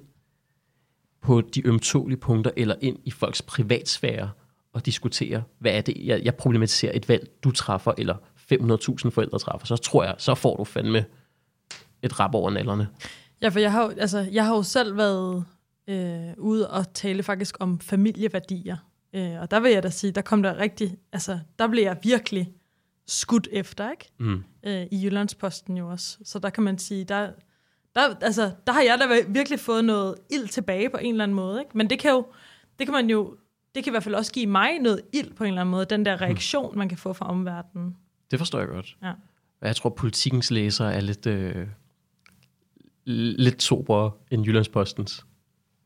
på de ømtålige punkter, eller ind i folks privatsfære, og diskuterer, hvad er det, jeg, jeg problematiserer et valg, du træffer, eller 500.000 forældre træffer, så tror jeg, så får du fandme et rap over nallerne. Ja, for jeg har, altså, jeg har jo selv været øh, ude og tale faktisk om familieværdier. Øh, og der vil jeg da sige, der kom der rigtig, altså der blev jeg virkelig skudt efter, ikke? Mm. Øh, I Jyllandsposten jo også. Så der kan man sige, der, der, altså, der har jeg da virkelig fået noget ild tilbage på en eller anden måde, ikke? Men det kan jo, det kan man jo, det kan i hvert fald også give mig noget ild på en eller anden måde, den der mm. reaktion, mm. man kan få fra omverdenen. Det forstår jeg godt. Ja. Jeg tror, politikens læsere er lidt, øh, lidt sobrere end Jyllandspostens.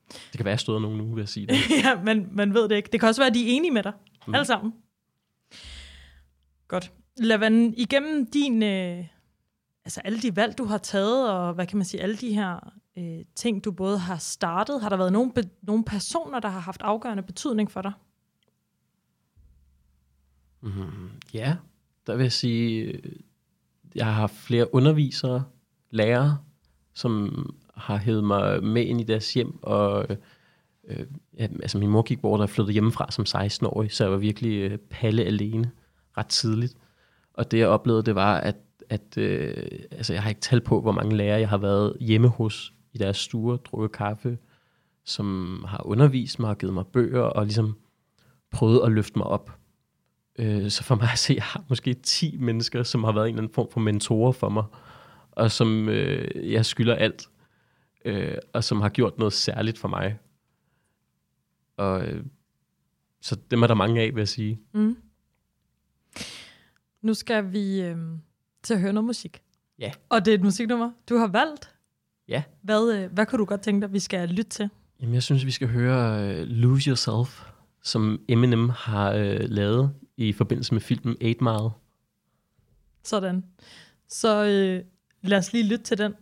Det kan være, at jeg støder nogen nu, vil jeg sige det. <laughs> ja, men man ved det ikke. Det kan også være, at de er enige med dig. Mm. Alle sammen. Godt. Lavan, igennem din... Øh, altså alle de valg, du har taget, og hvad kan man sige, alle de her øh, ting, du både har startet, har der været nogle, be- nogle personer, der har haft afgørende betydning for dig? Mm, ja, der vil jeg sige, jeg har haft flere undervisere, lærere, som har hævet mig med ind i deres hjem, og øh, ja, altså min mor gik bort og flyttede hjemmefra som 16-årig, så jeg var virkelig øh, palle alene ret tidligt. Og det jeg oplevede, det var, at, at øh, altså, jeg har ikke talt på, hvor mange lærere jeg har været hjemme hos i deres stuer, drukket kaffe, som har undervist mig og givet mig bøger, og ligesom prøvet at løfte mig op. Øh, så for mig at se, jeg har måske 10 mennesker, som har været en eller anden form for mentorer for mig, og som øh, jeg skylder alt, øh, og som har gjort noget særligt for mig. Og øh, så dem er der mange af, vil jeg sige. Mm. Nu skal vi øh, til at høre noget musik. Ja. Og det er et musiknummer, du har valgt. Ja. Hvad, øh, hvad kunne du godt tænke dig, vi skal lytte til? Jamen, jeg synes, vi skal høre uh, Lose Yourself, som Eminem har uh, lavet i forbindelse med filmen 8 Mile. Sådan. Så øh, lad os lige lytte til den.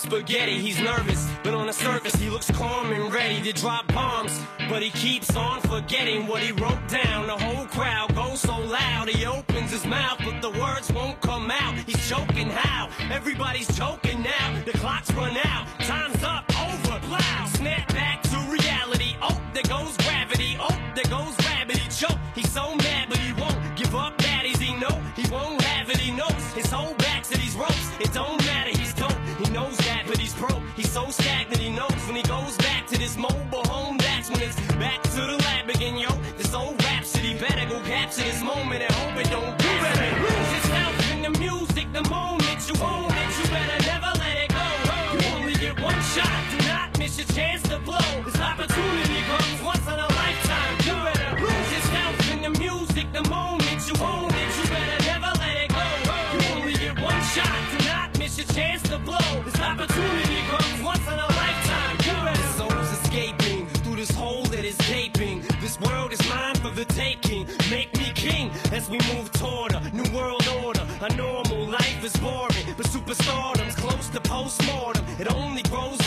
Spaghetti, he's nervous, but on the surface he looks calm and ready to drop bombs. But he keeps on forgetting what he wrote down. The whole crowd goes so loud, he opens his mouth, but the words won't come out. He's choking how? Everybody's choking now. The clock's run out, goes. When he goes back to this mobile home, that's when it's back to the lab again, yo. This old rhapsody better go capture this moment and hope it don't do better. Lose yourself in the music the moment you own it. You better never let it go. You only get one shot. Do not miss your chance to blow. This opportunity comes once in a lifetime. You better lose yourself in the music the moment you own it. You better never let it go. You only get one shot. Do not miss your chance to blow. World is mine for the taking. Make me king as we move toward a new world order. A normal life is boring, but superstardom's close to postmortem. It only grows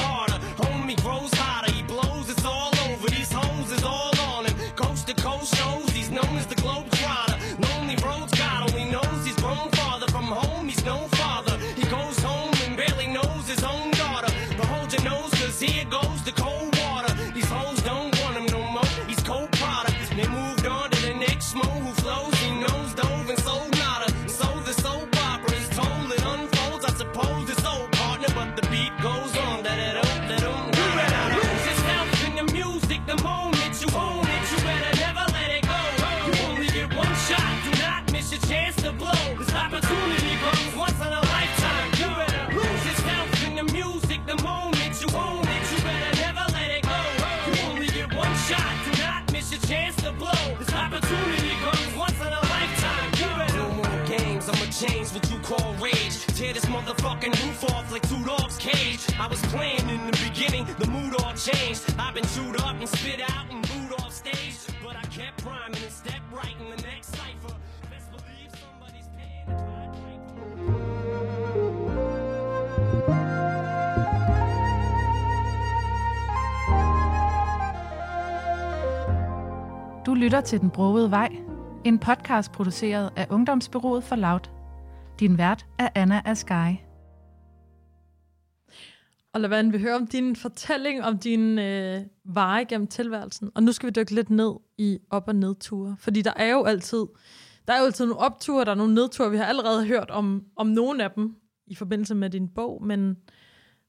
cage. I was playing in the beginning, the mood all changed. I've been chewed up and spit out and booed off stage. But I kept rhyming and stepped right in the next cipher. Best believe somebody's paying the. Du lytter til Den Brogede Vej, en podcast produceret af Ungdomsbyrået for Loud. Din vært er Anna Askai. Og Lavand, vi hører om din fortælling om din øh, veje gennem tilværelsen. Og nu skal vi dykke lidt ned i op- og nedture. Fordi der er jo altid, der er jo altid nogle opture, der er nogle nedture. Vi har allerede hørt om, om nogle af dem i forbindelse med din bog. Men,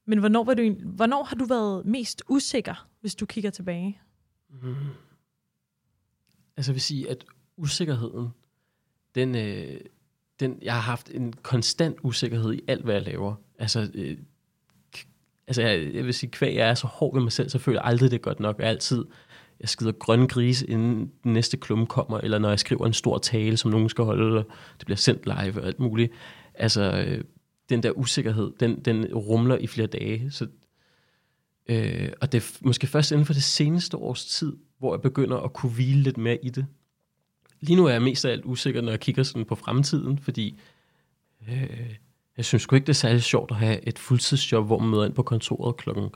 men hvornår, var du, hvornår har du været mest usikker, hvis du kigger tilbage? Mm. Altså jeg vil sige, at usikkerheden, den, øh, den, jeg har haft en konstant usikkerhed i alt, hvad jeg laver. Altså, øh, altså jeg, jeg vil sige, kvæg jeg er så hård ved mig selv, så føler jeg aldrig, det godt nok. Jeg altid, jeg skider grønne grise, inden den næste klum kommer, eller når jeg skriver en stor tale, som nogen skal holde, og det bliver sendt live og alt muligt. Altså, øh, den der usikkerhed, den, den rumler i flere dage. Så, øh, og det er måske først inden for det seneste års tid, hvor jeg begynder at kunne hvile lidt mere i det. Lige nu er jeg mest af alt usikker, når jeg kigger sådan på fremtiden, fordi øh, jeg synes sgu ikke, det er særlig sjovt at have et fuldtidsjob, hvor man møder ind på kontoret klokken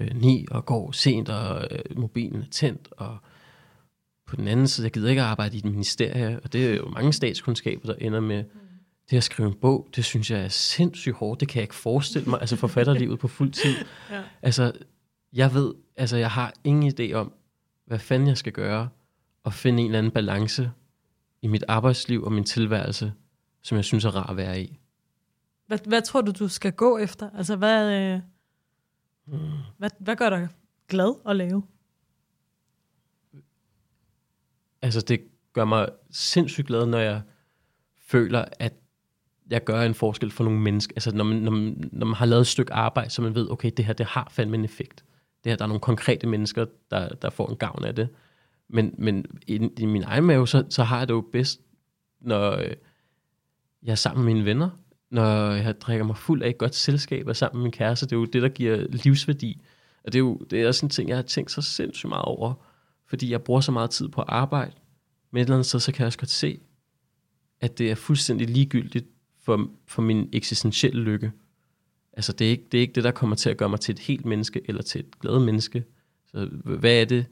øh, 9 og går sent, og øh, mobilen er tændt, og på den anden side, jeg gider ikke arbejde i et ministerie, og det er jo mange statskundskaber, der ender med det at skrive en bog, det synes jeg er sindssygt hårdt, det kan jeg ikke forestille mig, altså forfatterlivet på fuld tid. <laughs> Ja. Altså, jeg ved, altså jeg har ingen idé om, hvad fanden jeg skal gøre, og finde en eller anden balance i mit arbejdsliv og min tilværelse, som jeg synes er rar at være i. Hvad, hvad tror du, du skal gå efter? Altså, hvad, øh, Mm. hvad, hvad gør dig glad at lave? Altså, det gør mig sindssygt glad, når jeg føler, at jeg gør en forskel for nogle mennesker. Altså, når man, når man, når man har lavet et stykke arbejde, så man ved, okay, det her, det har fandme en effekt. Det her, der er nogle konkrete mennesker, der, der får en gavn af det. Men, men i, i min egen mave, så, så har jeg det jo bedst, når øh, jeg er sammen med mine venner, når jeg drikker mig fuld af et godt selskab og sammen med min kæreste. Det er jo det, der giver livsværdi. Og det er jo det er også en ting, jeg har tænkt så sindssygt meget over, fordi jeg bruger så meget tid på arbejde. Men et eller andet sted, så kan jeg også godt se, at det er fuldstændig ligegyldigt for, for min eksistentielle lykke. Altså, det er, ikke, det er ikke det, der kommer til at gøre mig til et helt menneske, eller til et glad menneske. Så hvad er det,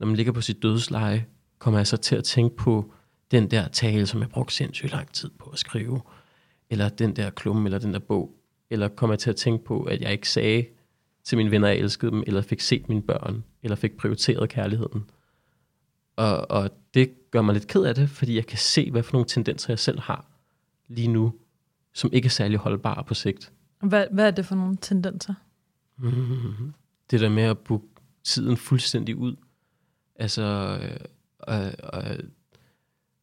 når man ligger på sit dødsleje, kommer jeg så til at tænke på den der tale, som jeg brugte sindssygt lang tid på at skrive, eller den der klumme, eller den der bog, eller kommer jeg til at tænke på, at jeg ikke sagde til mine venner, at jeg elskede dem, eller fik set mine børn, eller fik prioriteret kærligheden. Og, og det gør mig lidt ked af det, fordi jeg kan se, hvad for nogle tendenser jeg selv har lige nu, som ikke er særlig holdbare på sigt. Hvad, hvad er det for nogle tendenser? <laughs> Det der med at booke tiden fuldstændig ud. Altså, øh, øh, øh,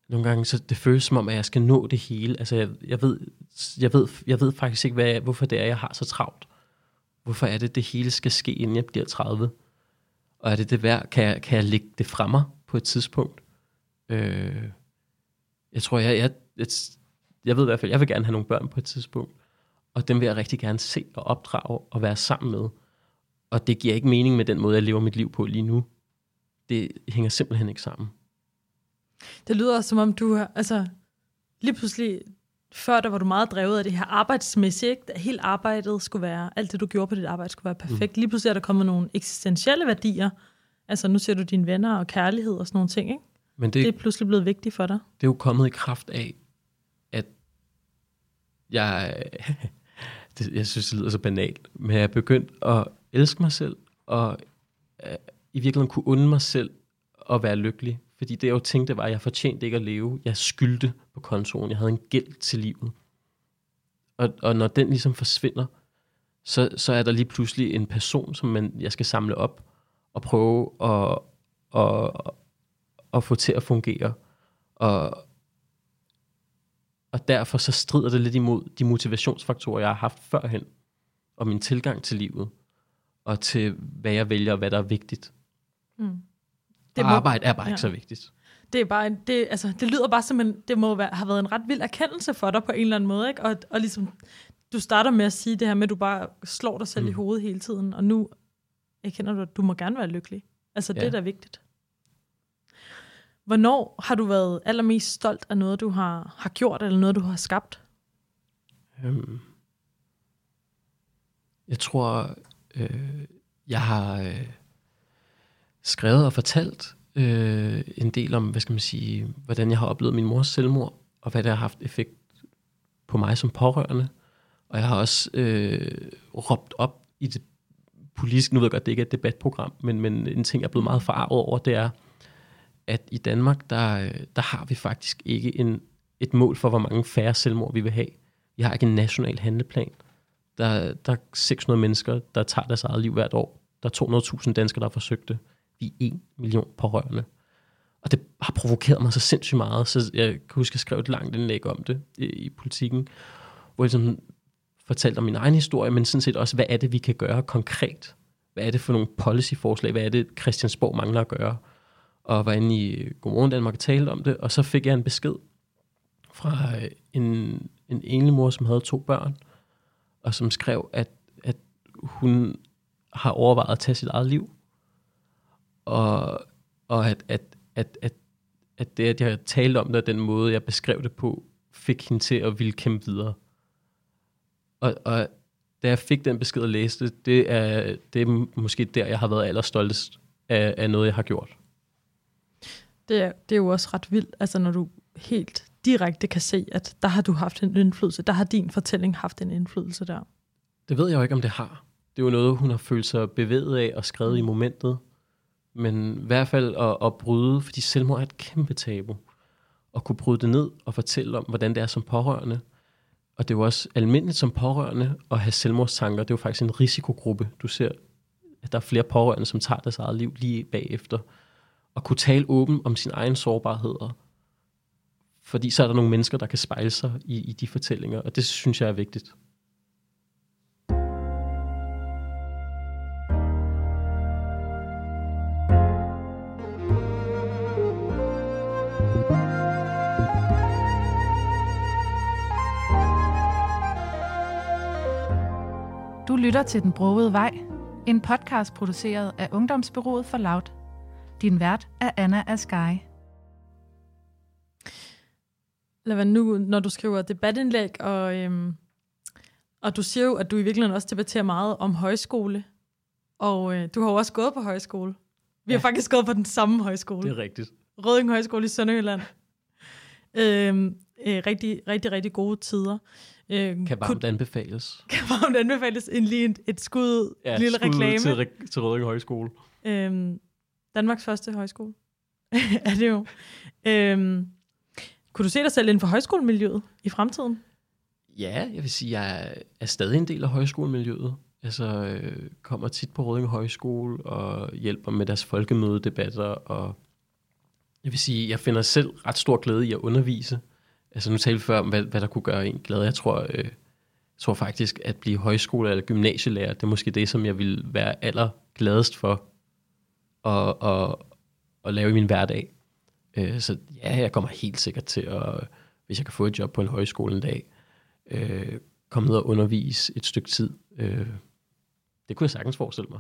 nogle gange, så det føles som om, at jeg skal nå det hele. Altså, jeg, jeg, ved, jeg, ved, jeg ved faktisk ikke, hvad jeg, hvorfor det er, jeg har så travlt. Hvorfor er det, det hele skal ske, inden jeg bliver 30? Og er det det værd? Kan jeg, kan jeg lægge det fra mig på et tidspunkt? Øh, jeg tror, jeg, jeg, jeg, jeg ved i hvert fald, jeg vil gerne have nogle børn på et tidspunkt. Og dem vil jeg rigtig gerne se og opdrage og være sammen med. Og det giver ikke mening med den måde, jeg lever mit liv på lige nu. det hænger simpelthen ikke sammen. Det lyder som om du altså, lige pludselig, før der var du meget drevet af det her arbejdsmæssigt, ikke? Helt arbejdet skulle være, alt det du gjorde på dit arbejde skulle være perfekt. Mm. Lige pludselig er der kommet nogle eksistentielle værdier. Altså nu ser du dine venner og kærlighed og sådan nogle ting, ikke? Men Det det, er pludselig blevet vigtigt for dig. det er jo kommet i kraft af, at jeg, <laughs> det, jeg synes, det lyder så banalt, men jeg er begyndt at elske mig selv, og øh, i virkeligheden kunne unde mig selv at være lykkelig. Fordi det, jeg jo tænkte, var, at jeg fortjente ikke at leve. Jeg skyldte på kontoen. Jeg havde en gæld til livet. Og, og når den ligesom forsvinder, så, så er der lige pludselig en person, som man, jeg skal samle op og prøve at, at, at få til at fungere. Og, og derfor så strider det lidt imod de motivationsfaktorer, jeg har haft førhen, og min tilgang til livet, og til hvad jeg vælger, og hvad der er vigtigt. Mm. Det må- arbejde er bare ja. ikke så vigtigt. Det, er bare, en- det, altså, det lyder bare som en, det må være, have været en ret vild erkendelse for dig på en eller anden måde, ikke? Og, og ligesom, du starter med at sige det her med, at du bare slår dig selv mm. i hovedet hele tiden, og nu erkender du, at du må gerne være lykkelig. Altså, det Ja. er da vigtigt. Hvornår har du været allermest stolt af noget, du har, har gjort, eller noget, du har skabt? Øhm, jeg tror, øh, jeg har øh, skrevet og fortalt øh, en del om, hvad skal man sige, hvordan jeg har oplevet min mors selvmord, og hvad det har haft effekt på mig som pårørende. Og jeg har også øh, råbt op i det politiske, nu ved jeg godt, det ikke er et debatprogram, men, men en ting, jeg er blevet meget forarvet over, det er, at i Danmark, der, der har vi faktisk ikke en, et mål for, hvor mange færre selvmord vi vil have. Vi har ikke en national handleplan. Der, der er 600 mennesker, der tager deres eget liv hvert år. Der er 200.000 danskere, der har forsøgt det. Vi er 1 million pårørende. Og det har provokeret mig så sindssygt meget, så jeg kan huske, at jeg skrev et langt indlæg om det i, i politikken, hvor jeg sådan fortalte om min egen historie, men sådan set også, hvad er det, vi kan gøre konkret? Hvad er det for nogle policyforslag? Hvad er det, Christiansborg mangler at gøre? Og var inde i øh, Godmorgen Danmark og talte om det, og så fik jeg en besked fra øh, en, en enlig mor, som havde to børn, og som skrev, at, at hun har overvejet at tage sit eget liv, og, og at, at, at, at, at det, at jeg talte om det, og den måde, jeg beskrev det på, fik hende til at ville kæmpe videre. Og, og da jeg fik den besked og læste, det er, det er måske der, jeg har været allerstoltest af, af noget, jeg har gjort. Det er, det er jo også ret vildt, altså når du helt direkte kan se, at der har du haft en indflydelse, der har din fortælling haft en indflydelse der. Det ved jeg jo ikke, om det har. Det er jo noget, hun har følt sig bevæget af og skrevet i momentet. Men i hvert fald at, at bryde, fordi selvmord er et kæmpe tabu. At kunne bryde det ned og fortælle om, hvordan det er som pårørende. Og det er jo også almindeligt som pårørende at have selvmordstanker. Det er jo faktisk en risikogruppe. Du ser, at der er flere pårørende, som tager deres eget liv lige bagefter. Og kunne tale åben om sin egen sårbarheder. Fordi så er der nogle mennesker, der kan spejle sig i, i de fortællinger. Og det synes jeg er vigtigt. Lytter til Den Brogede Vej, en podcast produceret af Ungdomsbyrået for Loud. Din vært er Anna Askai. Lad være nu, når du skriver debatindlæg, og, øhm, og du siger jo, at du i virkeligheden også debatterer meget om højskole, og øh, du har jo også gået på højskole. Vi ja. har faktisk gået på den samme højskole. Det er rigtigt. Rødding Højskole i Sønderjylland. øhm, øh, rigtig, rigtig, rigtig gode tider. Øh, <laughs> Kan varmt anbefales. kan varmt anbefales en, lige et, et skud, ja, lille skud ud reklame. Til, re- til Rødding Højskole. Øhm, Danmarks første højskole. <laughs> er det jo. Øhm, kunne du se dig selv inden for højskolemiljøet i fremtiden? Ja, jeg vil sige, jeg er- stadig en del af højskolemiljøet. Altså, øh, kommer tit på Rødding Højskole og hjælper med deres folkemødedebatter. Og jeg vil sige, jeg finder selv ret stor glæde i at undervise. Altså, nu talte vi før om, hvad, hvad der kunne gøre en glad. Jeg tror, øh, jeg tror faktisk, at blive højskole- eller gymnasielærer, det er måske det, som jeg vil være allergladest for at, at, at lave i min hverdag. Øh, så ja, jeg kommer helt sikkert til at, hvis jeg kan få et job på en højskole en dag, øh, komme ned og undervise et stykke tid. Øh, det kunne jeg sagtens forestille mig.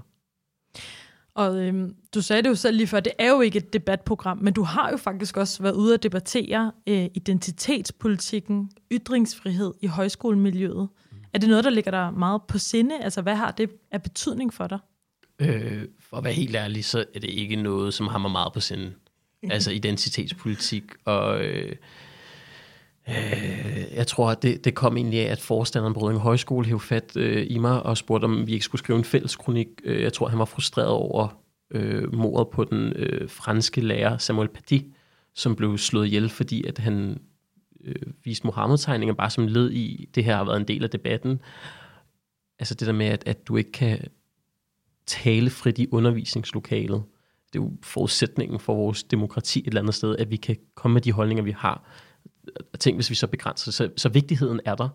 Og øhm, du sagde det jo selv lige før, det er jo ikke et debatprogram, men du har jo faktisk også været ude at debattere øh, identitetspolitikken, ytringsfrihed i højskolemiljøet. Mm. Er det noget, der ligger der meget på sinde? Altså, hvad har det af betydning for dig? Øh, for at være helt ærlig, så er det ikke noget, som har mig meget på sinde. <laughs> altså identitetspolitik og... Øh, øh, jeg tror, at det, det kom egentlig af, at forstanderen på Røding Højskole hævde fat øh, i mig og spurgte, om vi ikke skulle skrive en fælles kronik. Øh, jeg tror, han var frustreret over øh, mordet på den øh, franske lærer Samuel Paty, som blev slået ihjel, fordi at han øh, viste Mohammed-tegninger bare som led i, det her har været en del af debatten. Altså det der med, at, at du ikke kan tale frit i undervisningslokalet. Det er jo forudsætningen for vores demokrati et eller andet sted, at vi kan komme med de holdninger, vi har. Tænk, hvis vi så begrænser så, så vigtigheden er der.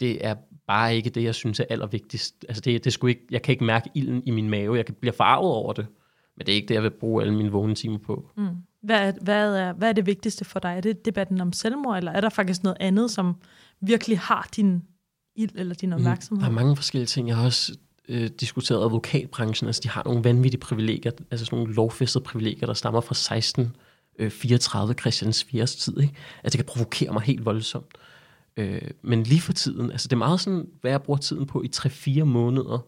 Det er bare ikke det, jeg synes er allervigtigst. Altså det, det skulle ikke, jeg kan ikke mærke ilden i min mave. Jeg kan blive farvet over det. Men det er ikke det, jeg vil bruge alle mine vågne timer på. Mm. Hvad, er, hvad, er, hvad er det vigtigste for dig? Er det debatten om selvmord, eller er der faktisk noget andet, som virkelig har din ild eller din opmærksomhed? Mm, der er mange forskellige ting. Jeg har også øh, diskuteret advokatbranchen. Altså, de har nogle vanvittige privilegier, altså sådan nogle lovfæstede privilegier, der stammer fra 16 34 Christians 4. tid. Ikke? Altså, det kan provokere mig helt voldsomt. Øh, men lige for tiden, altså det er meget sådan, hvad jeg bruger tiden på i 3-4 måneder.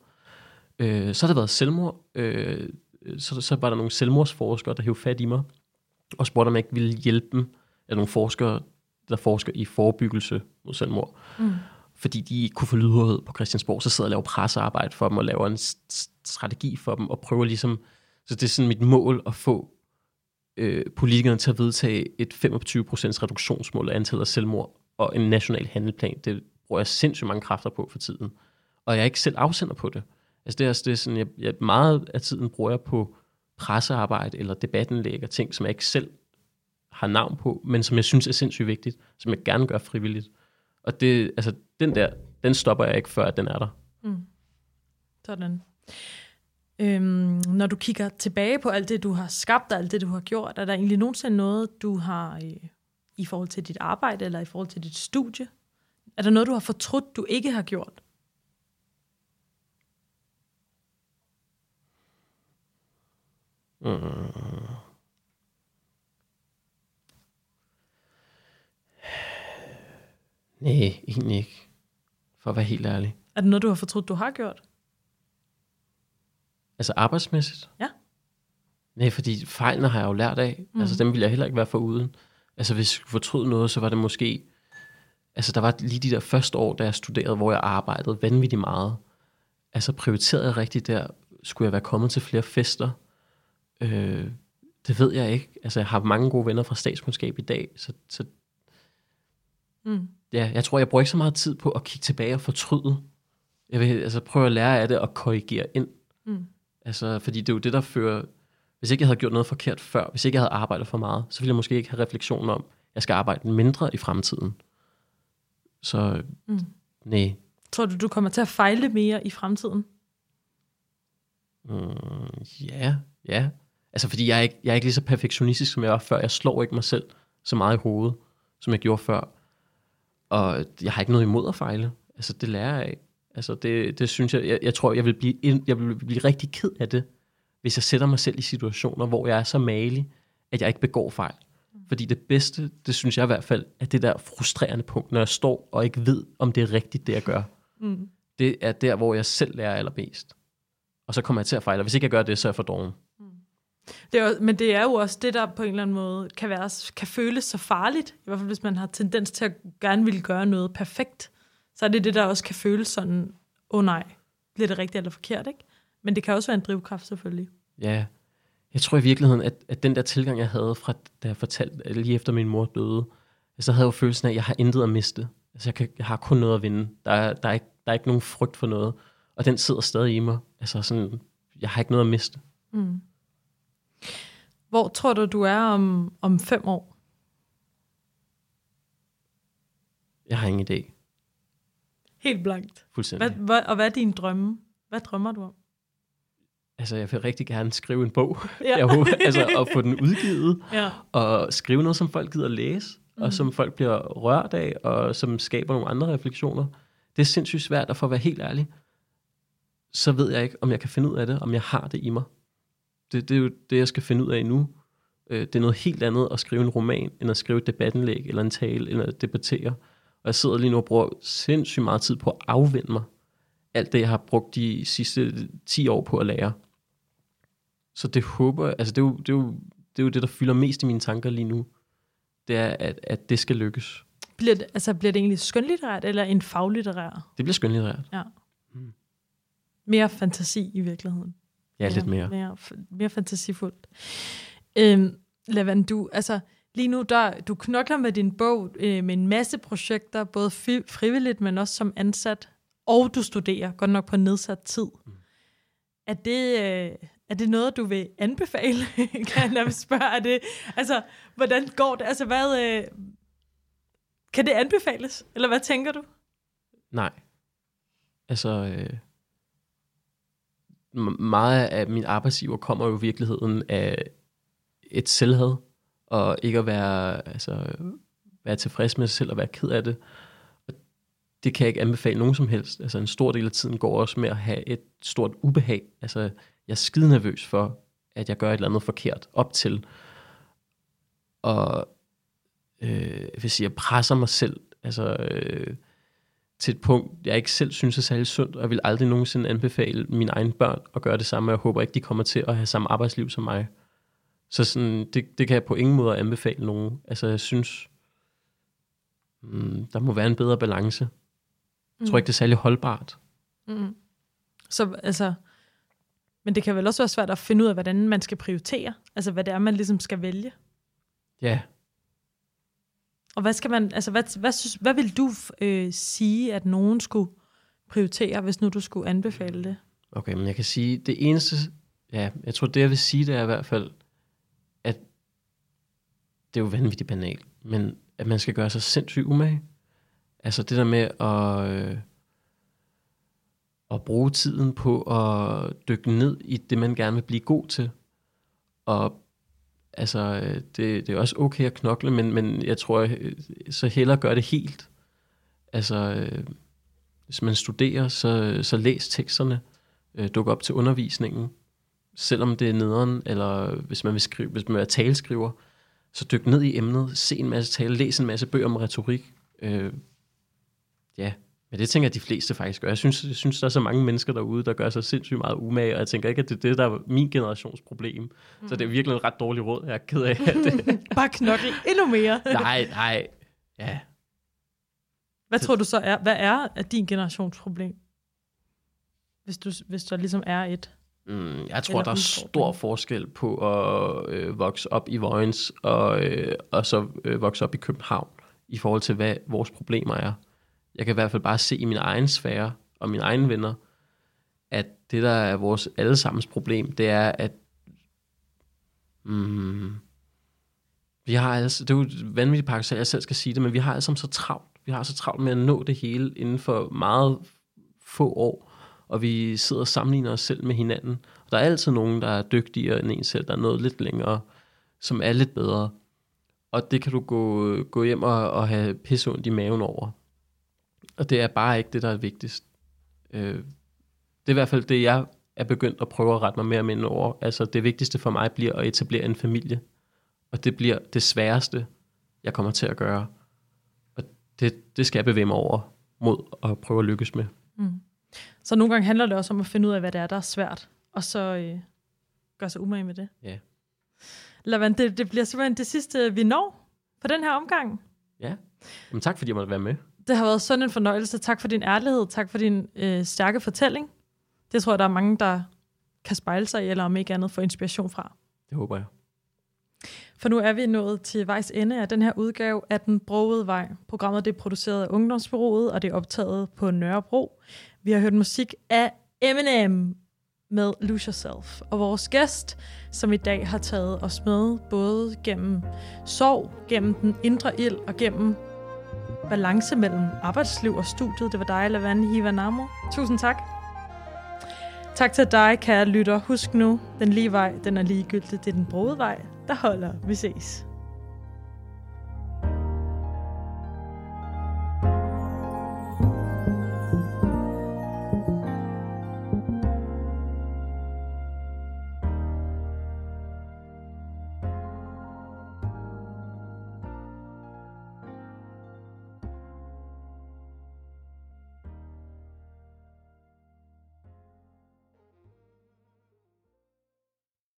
Øh, så har der været selvmord. Øh, så, så var der nogle selvmordsforskere, der hævde fat i mig, og spurgte, om jeg ikke ville hjælpe dem. Eller nogle forskere, der forsker i forebyggelse mod selvmord. Mm. Fordi de ikke kunne få lydhørhed på Christiansborg, så sidder jeg og laver pressearbejde for dem, og laver en strategi for dem, og prøver ligesom... Så det er sådan mit mål at få øh, politikerne til at vedtage et 25% reduktionsmål af antallet af selvmord, og en national handelplan. Det bruger jeg sindssygt mange kræfter på for tiden. Og jeg er ikke selv afsender på det. Altså det er, det er sådan, jeg, jeg, meget af tiden bruger jeg på pressearbejde eller debattenlæg og ting, som jeg ikke selv har navn på, men som jeg synes er sindssygt vigtigt, som jeg gerne gør frivilligt. Og det, altså, den der, den stopper jeg ikke, før at den er der. Mm. Sådan. Øhm, når du kigger tilbage på alt det, du har skabt, og alt det, du har gjort, er der egentlig nogensinde noget, du har øh, i forhold til dit arbejde, eller i forhold til dit studie? Er der noget, du har fortrudt, du ikke har gjort? <sighs> Mm. Nej, egentlig ikke. For at være helt ærlig. Er det noget, du har fortrudt, du har gjort? Altså arbejdsmæssigt? Ja. Nej, fordi fejlene har jeg jo lært af. Mm. Altså dem vil jeg heller ikke være for uden. Altså hvis jeg fortrød noget, så var det måske... Altså der var lige de der første år, da jeg studerede, hvor jeg arbejdede vanvittigt meget. Altså prioriterede jeg rigtigt der. Skulle jeg være kommet til flere fester? Øh, det ved jeg ikke. Altså jeg har mange gode venner fra statskundskab i dag, så, så mm. ja, jeg tror, jeg bruger ikke så meget tid på at kigge tilbage og fortryde. Jeg vil altså prøve at lære af det og korrigere ind. Mm. Altså, fordi det er jo det, der fører... Hvis ikke jeg havde gjort noget forkert før, hvis ikke jeg havde arbejdet for meget, så ville jeg måske ikke have refleksionen om, at jeg skal arbejde mindre i fremtiden. Så mm. nej. Tror du, du kommer til at fejle mere i fremtiden? Mm, ja, ja. Altså, fordi jeg er, ikke, jeg er ikke lige så perfektionistisk, som jeg var før. Jeg slår ikke mig selv så meget i hovedet, som jeg gjorde før. Og jeg har ikke noget imod at fejle. Altså, det lærer jeg af. Altså det, det synes jeg, jeg, jeg tror, jeg vil, blive, jeg vil blive rigtig ked af det, hvis jeg sætter mig selv i situationer, hvor jeg er så malig, at jeg ikke begår fejl. Fordi det bedste, det synes jeg i hvert fald, er det der frustrerende punkt, når jeg står og ikke ved, om det er rigtigt, det jeg gør. Mm. Det er der, hvor jeg selv lærer allerbedst. Og så kommer jeg til at fejle. Og hvis ikke jeg gør det, så er jeg for doven. Mm. Det er, men det er jo også det, der på en eller anden måde kan, være, kan føles så farligt. I hvert fald, hvis man har tendens til at gerne ville gøre noget perfekt så er det det, der også kan føles sådan, åh oh, nej, bliver det rigtigt eller forkert, ikke? Men det kan også være en drivkraft, selvfølgelig. Ja, jeg tror i virkeligheden, at, at den der tilgang, jeg havde fra, da jeg fortalte, lige efter min mor døde, så havde jeg jo følelsen af, at jeg har intet at miste. Altså, jeg, kan, jeg har kun noget at vinde. Der er, der, er ikke, der er ikke nogen frygt for noget. Og den sidder stadig i mig. Altså sådan, jeg har ikke noget at miste. Mm. Hvor tror du, du er om, om fem år? Jeg har ingen idé. Helt blankt. Fuldstændig. Hvad, hvad, og hvad er dine drømme? Hvad drømmer du om? Altså, jeg vil rigtig gerne skrive en bog. <laughs> Ja. Jeg håber, altså, at få den udgivet. Ja. Og skrive noget, som folk gider læse. Mm. Og som folk bliver rørt af. Og som skaber nogle andre refleksioner. Det er sindssygt svært, at for at være helt ærlig, så ved jeg ikke, om jeg kan finde ud af det, om jeg har det i mig. det, det er jo det, jeg skal finde ud af nu. Øh, det er noget helt andet at skrive en roman, end at skrive et debatindlæg, eller en tale, eller at debattere. Og jeg sidder lige nu og bruger sindssygt meget tid på at afvende mig. Alt det, jeg har brugt de sidste 10 år på at lære. Så det håber altså det er, jo, det, er jo, det er jo det, der fylder mest i mine tanker lige nu. Det er, at, at det skal lykkes. Bliver det, altså, bliver det egentlig skønlitterært eller en faglitterær? Det bliver skønlitterært. Ja. Mere fantasi i virkeligheden. Ja, lidt mere. Mere, mere fantasifuldt. Øhm, Lavan, du, altså, lige nu, der, du knokler med din bog øh, med en masse projekter, både fi- frivilligt, men også som ansat, og du studerer, godt nok på nedsat tid. Mm. Er det, øh, er det noget, du vil anbefale? <laughs> kan jeg spørge, er det, altså, hvordan går det? Altså, hvad, øh, kan det anbefales? Eller hvad tænker du? Nej. Altså, øh, meget af min arbejdsgiver kommer jo i virkeligheden af et selvhed, og ikke at være, altså, være tilfreds med sig selv og være ked af det. Og det kan jeg ikke anbefale nogen som helst. Altså en stor del af tiden går også med at have et stort ubehag. Altså jeg er skide nervøs for, at jeg gør et eller andet forkert op til. Og øh, hvis jeg presser mig selv altså, øh, til et punkt, jeg ikke selv synes er særlig sundt, og jeg vil aldrig nogensinde anbefale mine egne børn at gøre det samme, og jeg håber ikke, de kommer til at have samme arbejdsliv som mig. Så sådan, det, det kan jeg på ingen måde anbefale nogen. Altså, jeg synes, mm, der må være en bedre balance. Jeg tror ikke, det er særlig holdbart. Mm. Så altså, men det kan vel også være svært at finde ud af, hvordan man skal prioritere. Altså, hvad det er, man ligesom skal vælge. Ja, Og hvad skal man, altså, hvad, hvad, synes, hvad vil du øh, sige, at nogen skulle prioritere, hvis nu du skulle anbefale det? okay, men jeg kan sige, det eneste, ja, jeg tror, det jeg vil sige, det er i hvert fald, det er jo vanvittigt banalt, men at man skal gøre sig sindssygt umage. Altså det der med at, øh, at bruge tiden på at dykke ned i det, man gerne vil blive god til. Og altså, det, det er også okay at knokle, men, men jeg tror, øh, så hellere gør det helt. Altså, øh, hvis man studerer, så, så læs teksterne, øh, duk op til undervisningen, selvom det er nederen, eller hvis man vil skrive, hvis man er taleskriver, så dyk ned i emnet, se en masse tale, læs en masse bøger om retorik. Øh, ja, men det tænker jeg, de fleste faktisk gør. Jeg synes, jeg synes, der er så mange mennesker derude, der gør sig sindssygt meget umage, og jeg tænker ikke, at det er det, der er min generations problem. Mm. Så det er virkelig en ret dårlig råd, jeg er ked af. Det, <laughs> Bare knokle endnu mere. <laughs> nej, nej. Ja, Hvad tror du så er, hvad er din generations problem? Hvis, du, hvis der ligesom er et. Mm, jeg tror, der er stor forskel på at øh, vokse op i Vojens og, øh, og så øh, vokse op i København i forhold til, hvad vores problemer er. Jeg kan i hvert fald bare se i min egen sfære og mine egne venner, at det, der er vores allesammens problem, det er, at mm, vi har altså, det er jo et vanvittigt paradoks, at jeg selv skal sige det, men vi har altså så travlt. Vi har så travlt med at nå det hele inden for meget få år, og vi sidder og sammenligner os selv med hinanden. Og der er altid nogen, der er dygtigere end en selv, der er noget lidt længere, som er lidt bedre. Og det kan du gå, gå hjem og, og have pisseondt i maven over. Og det er bare ikke det, der er vigtigst. Øh, det er i hvert fald det, jeg er begyndt at prøve at rette mig mere og mere over. Altså det vigtigste for mig bliver at etablere en familie. Og det bliver det sværeste, jeg kommer til at gøre. Og det, det skal jeg bevæge mig over mod at prøve at lykkes med. Mm. Så nogle gange handler det også om at finde ud af, hvad det er, der er svært, og så øh, gøre sig umage med det. Ja. Lavan, det, det bliver simpelthen det sidste, vi når på den her omgang. Ja. Jamen, tak fordi jeg måtte være med. Det har været sådan en fornøjelse. Tak for din ærlighed. Tak for din øh, stærke fortælling. Det tror jeg, der er mange, der kan spejle sig i, eller om ikke andet få inspiration fra. Det håber jeg. For nu er vi nået til vejs ende af den her udgave af Den Brogede Vej. Programmet det er produceret af Ungdomsbyrået, og det er optaget på Nørrebro. Vi har hørt musik af Eminem med Lose Yourself. Og vores gæst, som i dag har taget os med både gennem sorg, gennem den indre ild og gennem balance mellem arbejdsliv og studiet. Det var dig, Lavande Hivanamo. Tusind tak. Tak til dig, kære lytter. Husk nu, den lige vej, den er ligegyldig. Det er den brode vej, der holder. Vi ses.